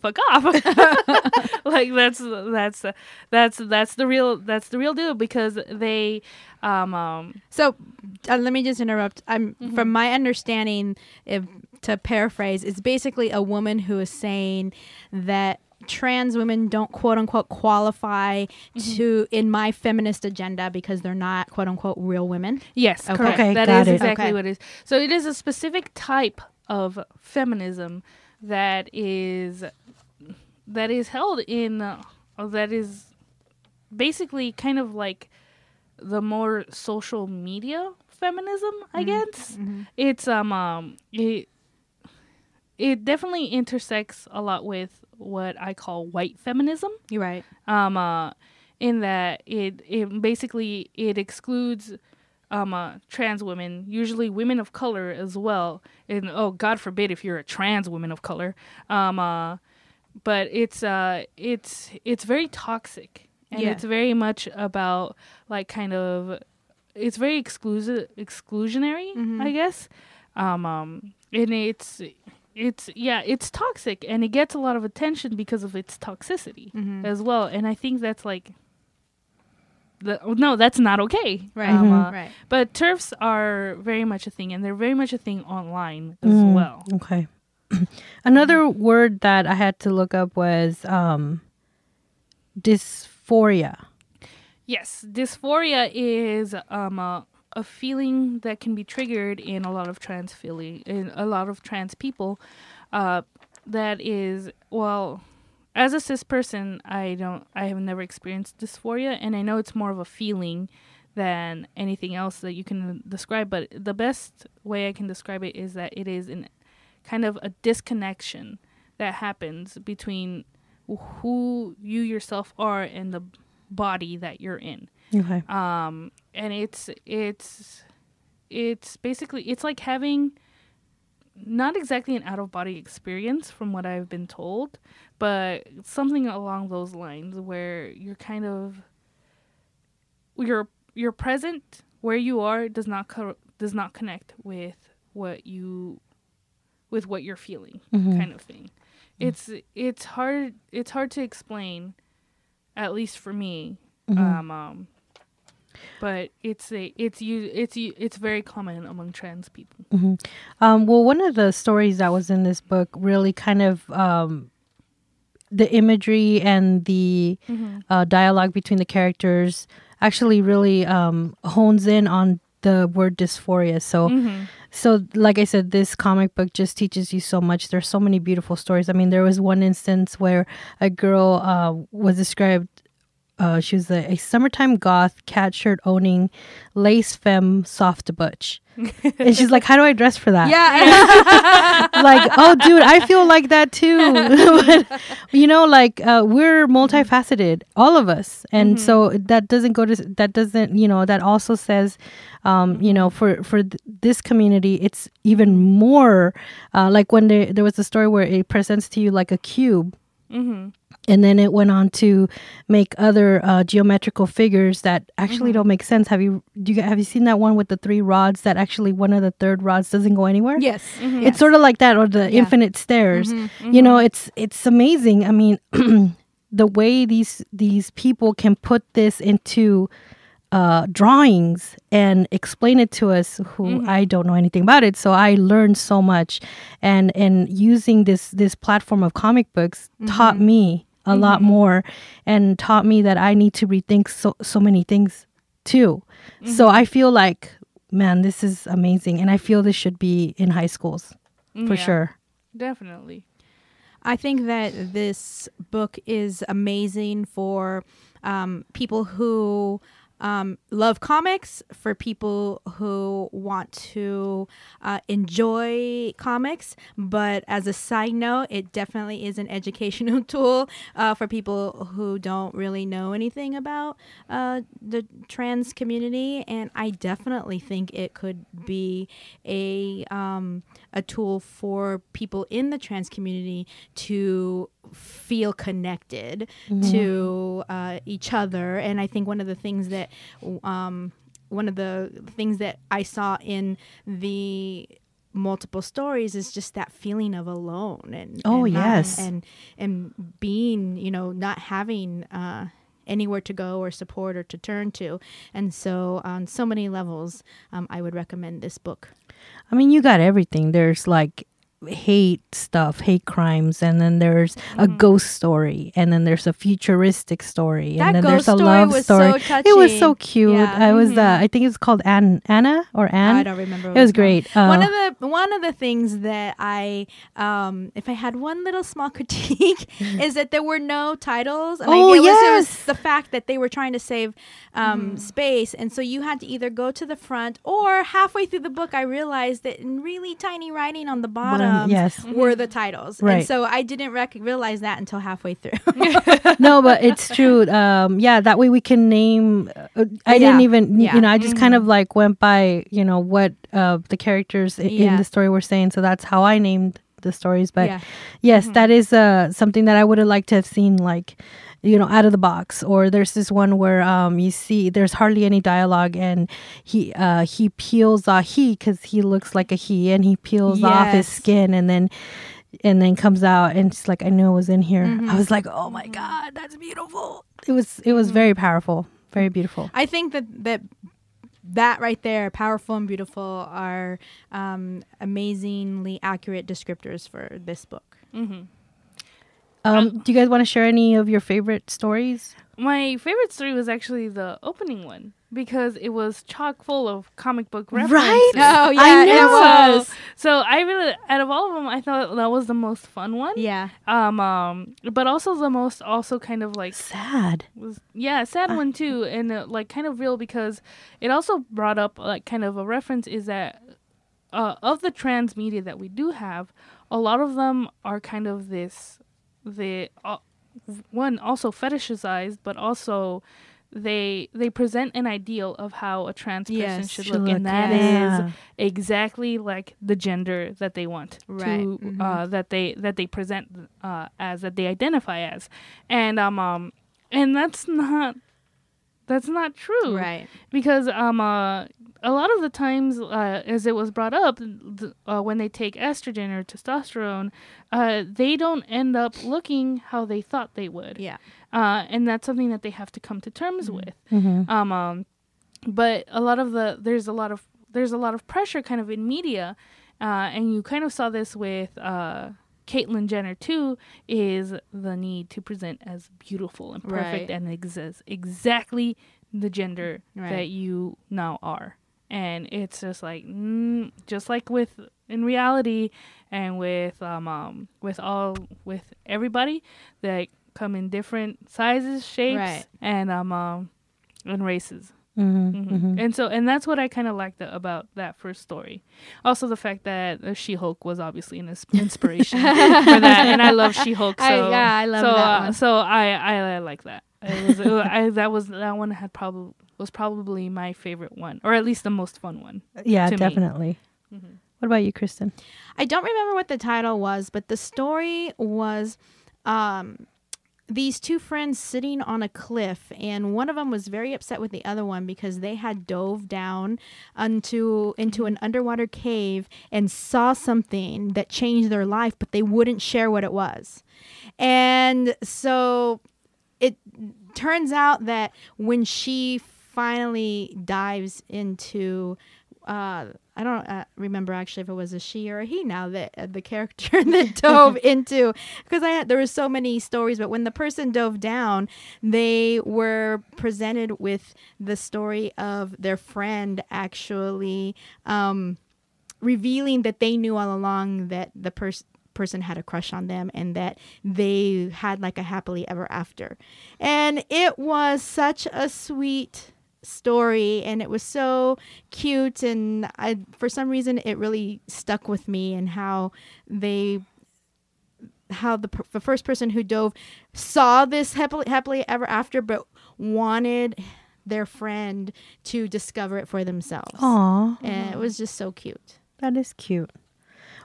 fuck off like that's that's that's that's the real that's the real deal because they um um So, uh, let me just interrupt. I'm Mhm. from my understanding, if to paraphrase, it's basically a woman who is saying that trans women don't quote unquote qualify Mm-hmm. to in my feminist agenda because they're not quote unquote real women. yes Okay. correct Okay, that got is it. exactly Okay. what it is so it is a specific type of feminism that is that is held in uh, that is basically kind of like the more social media feminism i guess it's um um it it definitely intersects a lot with what I call white feminism. You're right. Um, uh, in that it it basically it excludes um uh, trans women, usually women of color as well. And oh, God forbid if you're a trans woman of color. Um, uh, but it's uh it's it's very toxic and Yeah. it's very much about like kind of it's very exclusive exclusionary Mhm. i guess um um and it's it's yeah it's toxic and it gets a lot of attention because of its toxicity Mhm. as well and i think that's like the, no that's not okay Right. Um, Mhm. uh, right. but TERFs are very much a thing and they're very much a thing online as Mm, well Okay. Another word that I had to look up was um, dysphoria. Yes, dysphoria is um a, a feeling that can be triggered in a lot of trans feeling in a lot of trans people. Uh, that is well, as a cis person, I don't I have never experienced dysphoria, and I know it's more of a feeling than anything else that you can describe. But the best way I can describe it is that it is an kind of a disconnection that happens between who you yourself are and the body that you're in Okay. um and it's it's it's basically it's like having not exactly an out of body experience from what i've been told but something along those lines where you're kind of you're you're present where you are does not co- does not connect with what you with what you're feeling Mhm. kind of thing it's it's hard it's hard to explain at least for me Mhm. um, um but it's a it's you it's you it's very common among trans people Mhm. Um, well, one of the stories that was in this book really kind of um, the imagery and the uh, dialogue between the characters actually really um, hones in on the word dysphoria. So, Mhm. so like I said, this comic book just teaches you so much. There's so many beautiful stories. I mean, there was one instance where a girl uh, was described. Uh, she was a, a summertime goth, cat shirt owning, lace femme, soft butch, and she's like, "How do I dress for that?" Yeah. like, oh, dude, I feel like that too. but, you know, like uh, we're multifaceted, all of us, and so that doesn't go to that doesn't you know that also says, um, you know, for for th- this community, it's even more uh, like when there there was a story where it presents to you like a cube. Mm-hmm. and then it went on to make other uh, geometrical figures that actually Mm-hmm. don't make sense. Have you do you have you seen that one with the three rods that actually one of the third rods doesn't go anywhere? Yes. It's sort of like that, or the Yeah. Mm-hmm. infinite stairs. You know, it's it's amazing. I mean, the way these these people can put this into uh, drawings and explain it to us who I don't know anything about it. So I learned so much, and and using this this platform of comic books taught me a lot more, and taught me that I need to rethink so so many things too. So I feel like man, this is amazing, and I feel this should be in high schools for Yeah. sure. Definitely. I think that this book is amazing for um, people who um, love comics, for people who want to uh, enjoy comics. But as a side note, it definitely is an educational tool uh, for people who don't really know anything about uh, the trans community. And I definitely think it could be a um, a tool for people in the trans community to feel connected to uh, each other. And I think one of the things that um, one of the things that I saw in the multiple stories is just that feeling of alone and Oh, and not- yes. and and being you know not having uh anywhere to go or support or to turn to and so on so many levels um, i would recommend this book I mean, you got everything. There's like hate stuff, hate crimes, and then there's a ghost story, and then there's a futuristic story, That and then there's a love story. so It was so cute. Yeah. I was uh, I think it's called Anne, Anna or Anne. I don't remember. It was great. Uh, one of the one of the things that I, um, if I had one little small critique, is that there were no titles. And Oh, I, it was, it was yes. the fact that they were trying to save um, space, and so you had to either go to the front or halfway through the book, I realized that in really tiny writing on the bottom, yes. were the titles. Right. And so I didn't rec- realize that until halfway through. no, but it's true. Um, yeah, that way we can name. Uh, I didn't even, Yeah. you know, I just kind of like went by, you know, what uh, the characters in Yeah. the story were saying. So that's how I named the stories. But Yeah. yes, that is uh, something that I would have liked to have seen, like, you know, out of the box. Or there's this one where um, you see there's hardly any dialogue, and he uh, he peels off he because he looks like a he, and he peels off his skin, and then and then comes out and it's like I knew it was in here. Mm-hmm. I was like, oh my god, that's beautiful. It was it was very powerful, very beautiful. I think that that that right there, powerful and beautiful, are um, amazingly accurate descriptors for this book. Mm-hmm. Um, do you guys want to share any of your favorite stories? My favorite story was actually the opening one because it was chock full of comic book references. Right? references. Oh yeah, I it was. So I really, out of all of them, I thought that was the most fun one. Yeah, Um, um, but also the most, also kind of like Sad. was yeah, sad Ah. one too, and uh, like kind of real because it also brought up like kind of a reference is that uh, of the trans media that we do have, a lot of them are kind of this, the uh, one also fetishized, but also they they present an ideal of how a trans person Yes, should should look, and look, that is yeah. exactly like the gender that they want Right, to mhm. uh, that they that they present uh, as that they identify as, and um um and that's not that's not true. Right. because um uh, a lot of the times uh, as it was brought up th- uh, when they take estrogen or testosterone uh, they don't end up looking how they thought they would. Yeah, uh, and that's something that they have to come to terms with. Mm-hmm. um, um but a lot of the there's a lot of there's a lot of pressure kind of in media uh, and you kind of saw this with uh Caitlyn Jenner too is the need to present as beautiful and perfect Right. and exist exactly the gender Right. that you now are and it's just like mm, just like with in reality and with um, um with all with everybody that come in different sizes shapes Right. and um, um and races Mm-hmm. hmm and so and that's what i kind of liked the, about that first story also the fact that uh, she-hulk was obviously an inspiration for that and i love she-hulk so I- yeah, I love so, that uh, one. so I, I i like that it was, it wa- I, that was that one had probably was probably my favorite one or at least the most fun one Yeah, to me. definitely. Mhm. What about you, Kristen? I don't remember what the title was, but the story was um, these two friends sitting on a cliff, and one of them was very upset with the other one because they had dove down into into an underwater cave and saw something that changed their life, but they wouldn't share what it was. And so it turns out that when she finally dives into uh, I don't uh, remember actually if it was a she or a he now that uh, the character that dove into because I had there were so many stories but when the person dove down they were presented with the story of their friend actually um, revealing that they knew all along that the person person had a crush on them and that they had like a happily ever after. And it was such a sweet story and it was so cute and I for some reason it really stuck with me and how they how the, the first person who dove saw this happily, happily ever after but wanted their friend to discover it for themselves. Aw, And it was just so cute. that is cute.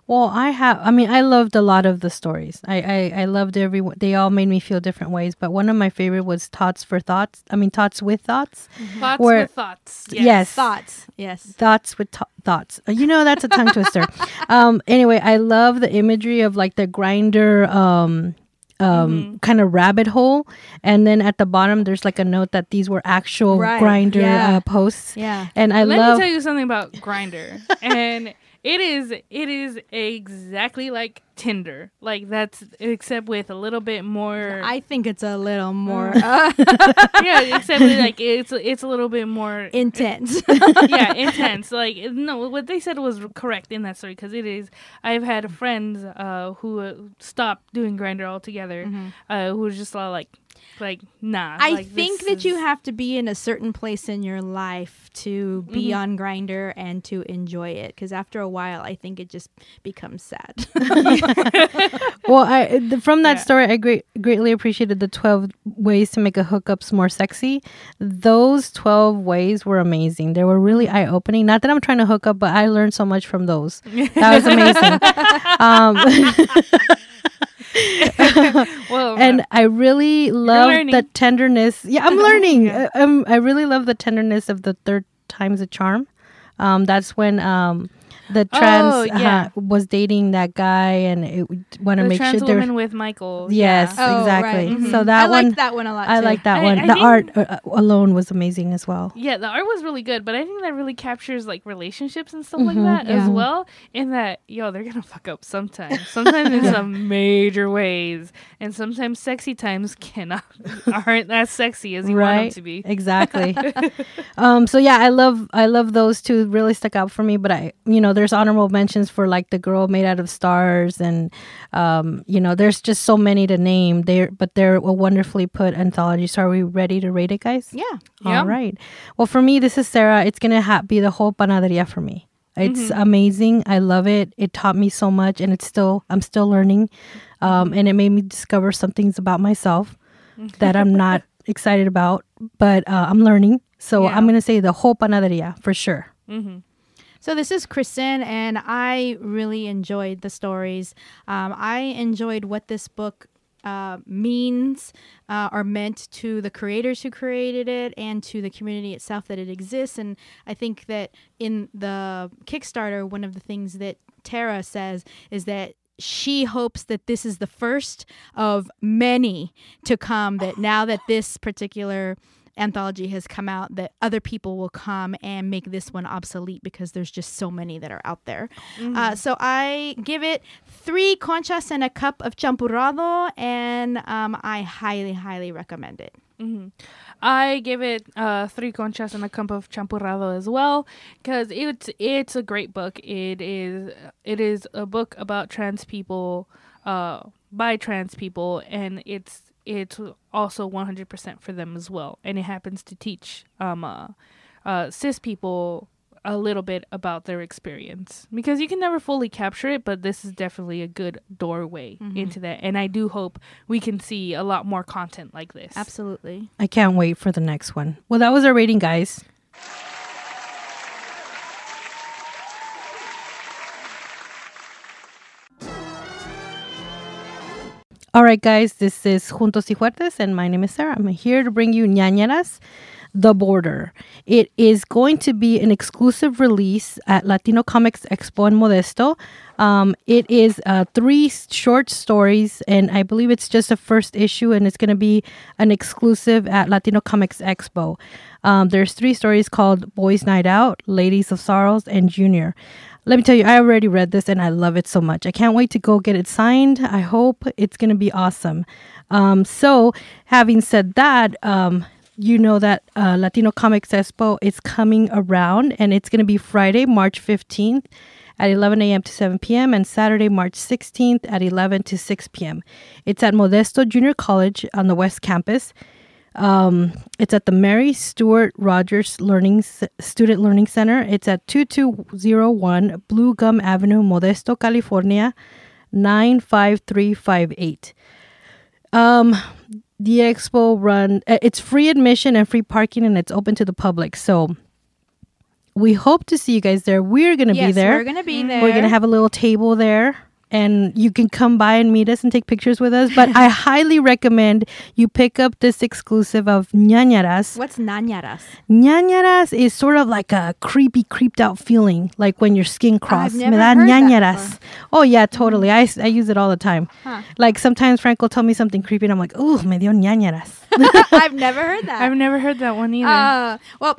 Well, I have. I mean, I loved a lot of the stories. I, I, I loved every. They all made me feel different ways. But one of my favorite was Thoughts for Thoughts. I mean, Thoughts with Thoughts. Thoughts Where- with thoughts. Yes. Thoughts. Yes. Thoughts with th- thoughts. Uh, You know, that's a tongue twister. Um, anyway, I love the imagery of like the Grindr, um, um, kind of rabbit hole, and then at the bottom there's like a note that these were actual Right, Grindr yeah. uh, posts. Yeah. And I Let love. Let me tell you something about Grindr, and it is it is exactly like Tinder. Like that's except with a little bit more. I think it's a little more Mm. uh, yeah, except with, like it's it's a little bit more intense. yeah, intense. Like no, what they said was correct in that story because it is. I've had friends uh, who uh, stopped doing Grindr altogether, uh, who was just like, like nah. I like, think that you have to be in a certain place in your life to be Mm-hmm. on Grindr and to enjoy it. Because after a while, I think it just becomes sad. Well, I th- from that Yeah. story, I great, greatly appreciated the twelve ways to make a hookups more sexy. Those twelve ways were amazing. They were really eye opening. Not that I'm trying to hook up, but I learned so much from those. That was amazing. um, well, and I really love the tenderness. Yeah, I'm learning. Yeah. Uh, um, I really love the tenderness of the third time's a charm. Um, that's when um, the trans Oh, yeah. uh, was dating that guy, and it want to make trans sure they're woman with Michael. yes, yeah. Oh, exactly. right. So Mhm. that I one, liked that one a lot. I too. like that I- one. I the think- art uh, alone was amazing as well. Yeah, the art was really good, but I think that really captures like relationships and stuff like Mhm, that as well. In that, yo, they're gonna fuck up sometimes. Sometimes in some major ways, and sometimes sexy times cannot aren't as sexy as you want them right to be. exactly um so yeah i love i love those two really stuck out for me but i you know there's honorable mentions for like the girl made out of stars and um you know there's just so many to name. There but they're a wonderfully put anthology. So are we ready to rate it guys? Yeah. Yeah. all right. Well for me this is sarah. It's gonna ha- be the whole panaderia for me. It's amazing. I love it. It taught me so much and it's still i'm still learning. Um, and it made me discover some things about myself that i'm not excited about but uh, i'm learning. So Yeah. i'm gonna say the whole panaderia for sure. Hmm So this is Kristen, and I really enjoyed the stories. Um, I enjoyed what this book uh, means uh, or meant to the creators who created it and to the community itself that it exists. And I think that in the Kickstarter, one of the things that Tara says is that she hopes that this is the first of many to come that now that this particular anthology has come out that other people will come and make this one obsolete because there's just so many that are out there. Uh, so I give it three conchas and a cup of champurrado, and um, I highly, highly recommend it. I give it uh, three conchas and a cup of champurrado as well because it's it's a great book. It is it is a book about trans people uh, by trans people, and it's it's also 100% for them as well. And it happens to teach um, uh, uh, cis people a little bit about their experience because you can never fully capture it, but this is definitely a good doorway into that. And I do hope we can see a lot more content like this. Absolutely. i can't wait for the next one well that was our rating guys All right, guys, this is Juntos y Fuertes, and my name is Sarah. I'm here to bring you Ñañaras, The Border. It is going to be an exclusive release at Latino Comics Expo in Modesto. Um, it is uh, three short stories, and I believe it's just a first issue, and it's going to be an exclusive at Latino Comics Expo. Um, there's three stories called Boys Night Out, Ladies of Sorrows, and Junior let me tell you, I already read this and I love it so much. I can't wait to go get it signed. I hope it's going to be awesome. Um, so, having said that, um, you know that uh, Latino Comics Expo is coming around and it's going to be Friday, March 15th at 11 a.m. to 7 p.m. and Saturday, March 16th at 11 to 6 p.m. It's at Modesto Junior College on the West Campus. Um, it's at the Mary Stuart Rogers Learning Student Learning Center. It's at 2201 Blue Gum Avenue, Modesto, California, 95358. Um, the expo run uh, it's free admission and free parking and it's open to the public. So we hope to see you guys there. We're going to yes, be there. We're going to be there. We're going to have a little table there and you can come by and meet us and take pictures with us. But I highly recommend you pick up this exclusive of Ñañaras. What's Ñañaras? Ñañaras is sort of like a creepy, creeped out feeling, like when your skin crawls. never Me da heard that ñañaras. Oh, yeah, totally. I, I use it all the time. Huh. Like sometimes Frank will tell me something creepy and I'm like, oh, me dio ñañaras. I've never heard that. I've never heard that one either. Uh, well,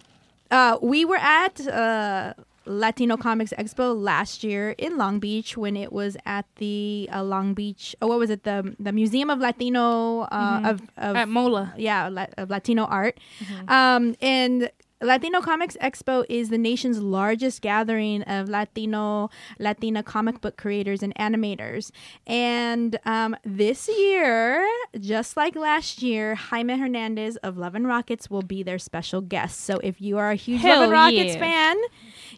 uh, we were at uh, Latino Comics Expo last year in Long Beach when it was at the uh, Long Beach. Oh, what was it? The the Museum of Latino uh, of, of At Mola. yeah la- of Latino art. Um, and Latino Comics Expo is the nation's largest gathering of Latino Latina comic book creators and animators. And um, this year, just like last year, Jaime Hernandez of Love and Rockets will be their special guest. So if you are a huge Love and Rockets yeah. fan,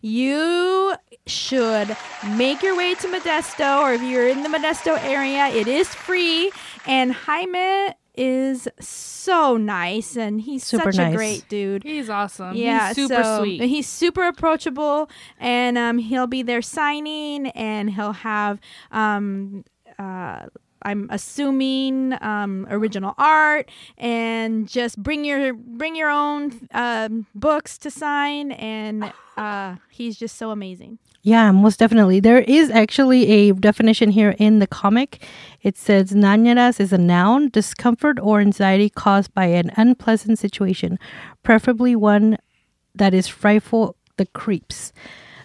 you should make your way to Modesto, or if you're in the Modesto area, it is free. And Jaime is so nice, and he's Super such a great dude. He's awesome. Yeah, He's super so- sweet. He's super approachable, and um, he'll be there signing, and he'll have um, uh, I'm assuming um, original art, and just bring your bring your own um, books to sign, and uh, he's just so amazing. Yeah, most definitely. There is actually a definition here in the comic. It says Ñañaras is a noun, discomfort or anxiety caused by an unpleasant situation, preferably one that is frightful, the creeps.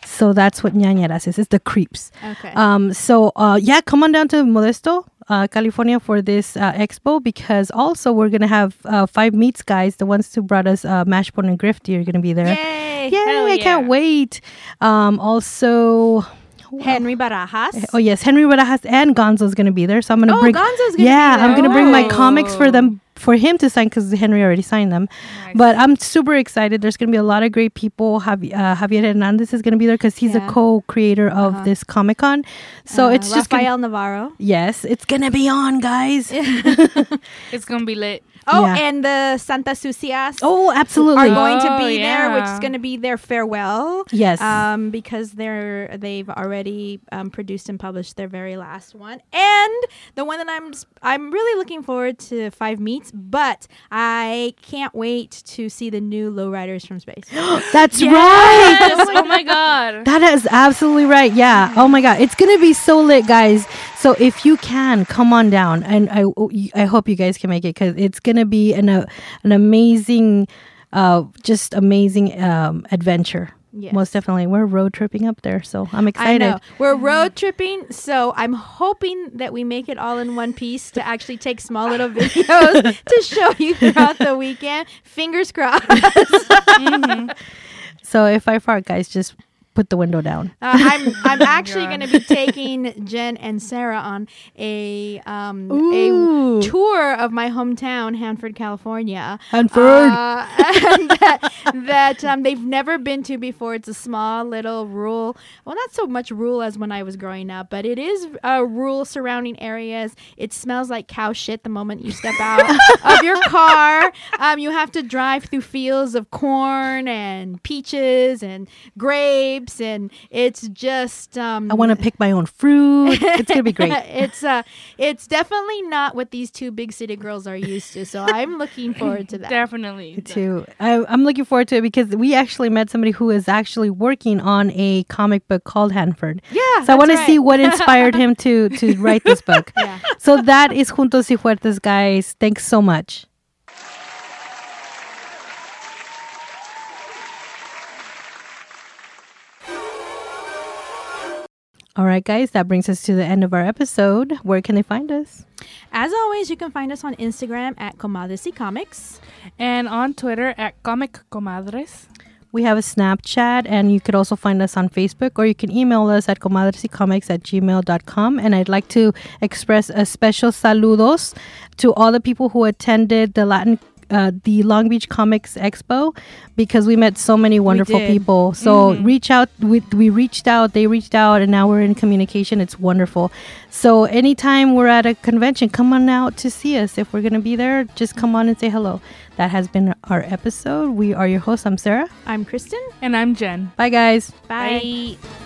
So that's what Ñañaras is. It's the creeps. Okay. Um, so uh, yeah, come on down to Modesto, uh, California for this uh, expo because also we're gonna have uh, five meets guys, the ones who brought us uh, Mashbone and Grifty are gonna be there. Yay! Yay! Hell I can't wait. Um, also. Henry Barajas. Oh yes, Henry Barajas and Gonzo's gonna be there, so I'm gonna Oh, bring. Gonzo's gonna be yeah, I'm gonna bring my comics for them for him to sign because Henry already signed them. Nice. But I'm super excited. There's gonna be a lot of great people. Javi, uh, Javier Hernandez is gonna be there because he's Yeah. a co-creator of Uh-huh. this Comic Con. So Uh, it's just gonna, Rafael Navarro. yes, it's gonna be on, guys. it's gonna be lit. Oh, Yeah. and the Santa Sucias Oh, absolutely. are going to Oh, be there, which is going to be their farewell. yes. um, because they're they've already um, produced and published their very last one, and the one that I'm I'm really looking forward to Five Meets, but I can't wait to see the new Lowriders from Space. That's right. Oh my god. That is absolutely right. Yeah. Oh my God. It's going to be so lit, guys. So if you can, come on down. And I, I hope you guys can make it because it's going to be an, uh, an amazing, uh, just amazing um, adventure. Yes. Most definitely. We're road tripping up there. So I'm I excited. know we're road tripping, so I'm hoping that we make it all in one piece to actually take small little videos to show you throughout the weekend. Fingers crossed. So if I fart, guys, just put the window down. Uh, I'm I'm actually going to be taking Jen and Sarah on a um Ooh. a tour of my hometown, Hanford, California. Hanford. Uh, that that um, they've never been to before. It's a small little rural, well, not so much rural as when I was growing up, but it is uh, rural surrounding areas. It smells like cow shit the moment you step out of your car. Um, you have to drive through fields of corn and peaches and grapes chips, and it's just. Um, I want to pick my own fruit. It's gonna be great. it's uh, it's definitely not what these two big city girls are used to. So I'm looking forward to that. Definitely. too. I, I'm looking forward to it because we actually met somebody who is actually working on a comic book called Hanford. Yeah, So I want to see what inspired him to to write this book. Yeah. So that is Juntos y Fuertes, guys. Thanks so much. All right, guys, that brings us to the end of our episode. Where can they find us? As always, you can find us on Instagram at Comadres Comics. And on Twitter at Comic Comadres. We have a Snapchat, and you could also find us on Facebook, or you can email us at comadresycomics at gmail.com. And I'd like to express a special saludos to all the people who attended the Latin. Uh, the Long Beach Comics Expo because we met so many wonderful people. So reach out. We, we reached out. They reached out, and now we're in communication. It's wonderful. So anytime we're at a convention, come on out to see us. If we're gonna be there, just come on and say hello. That has been our episode. We are your hosts. I'm Sarah. I'm Kristen. And I'm Jen. Bye, guys. Bye. Bye.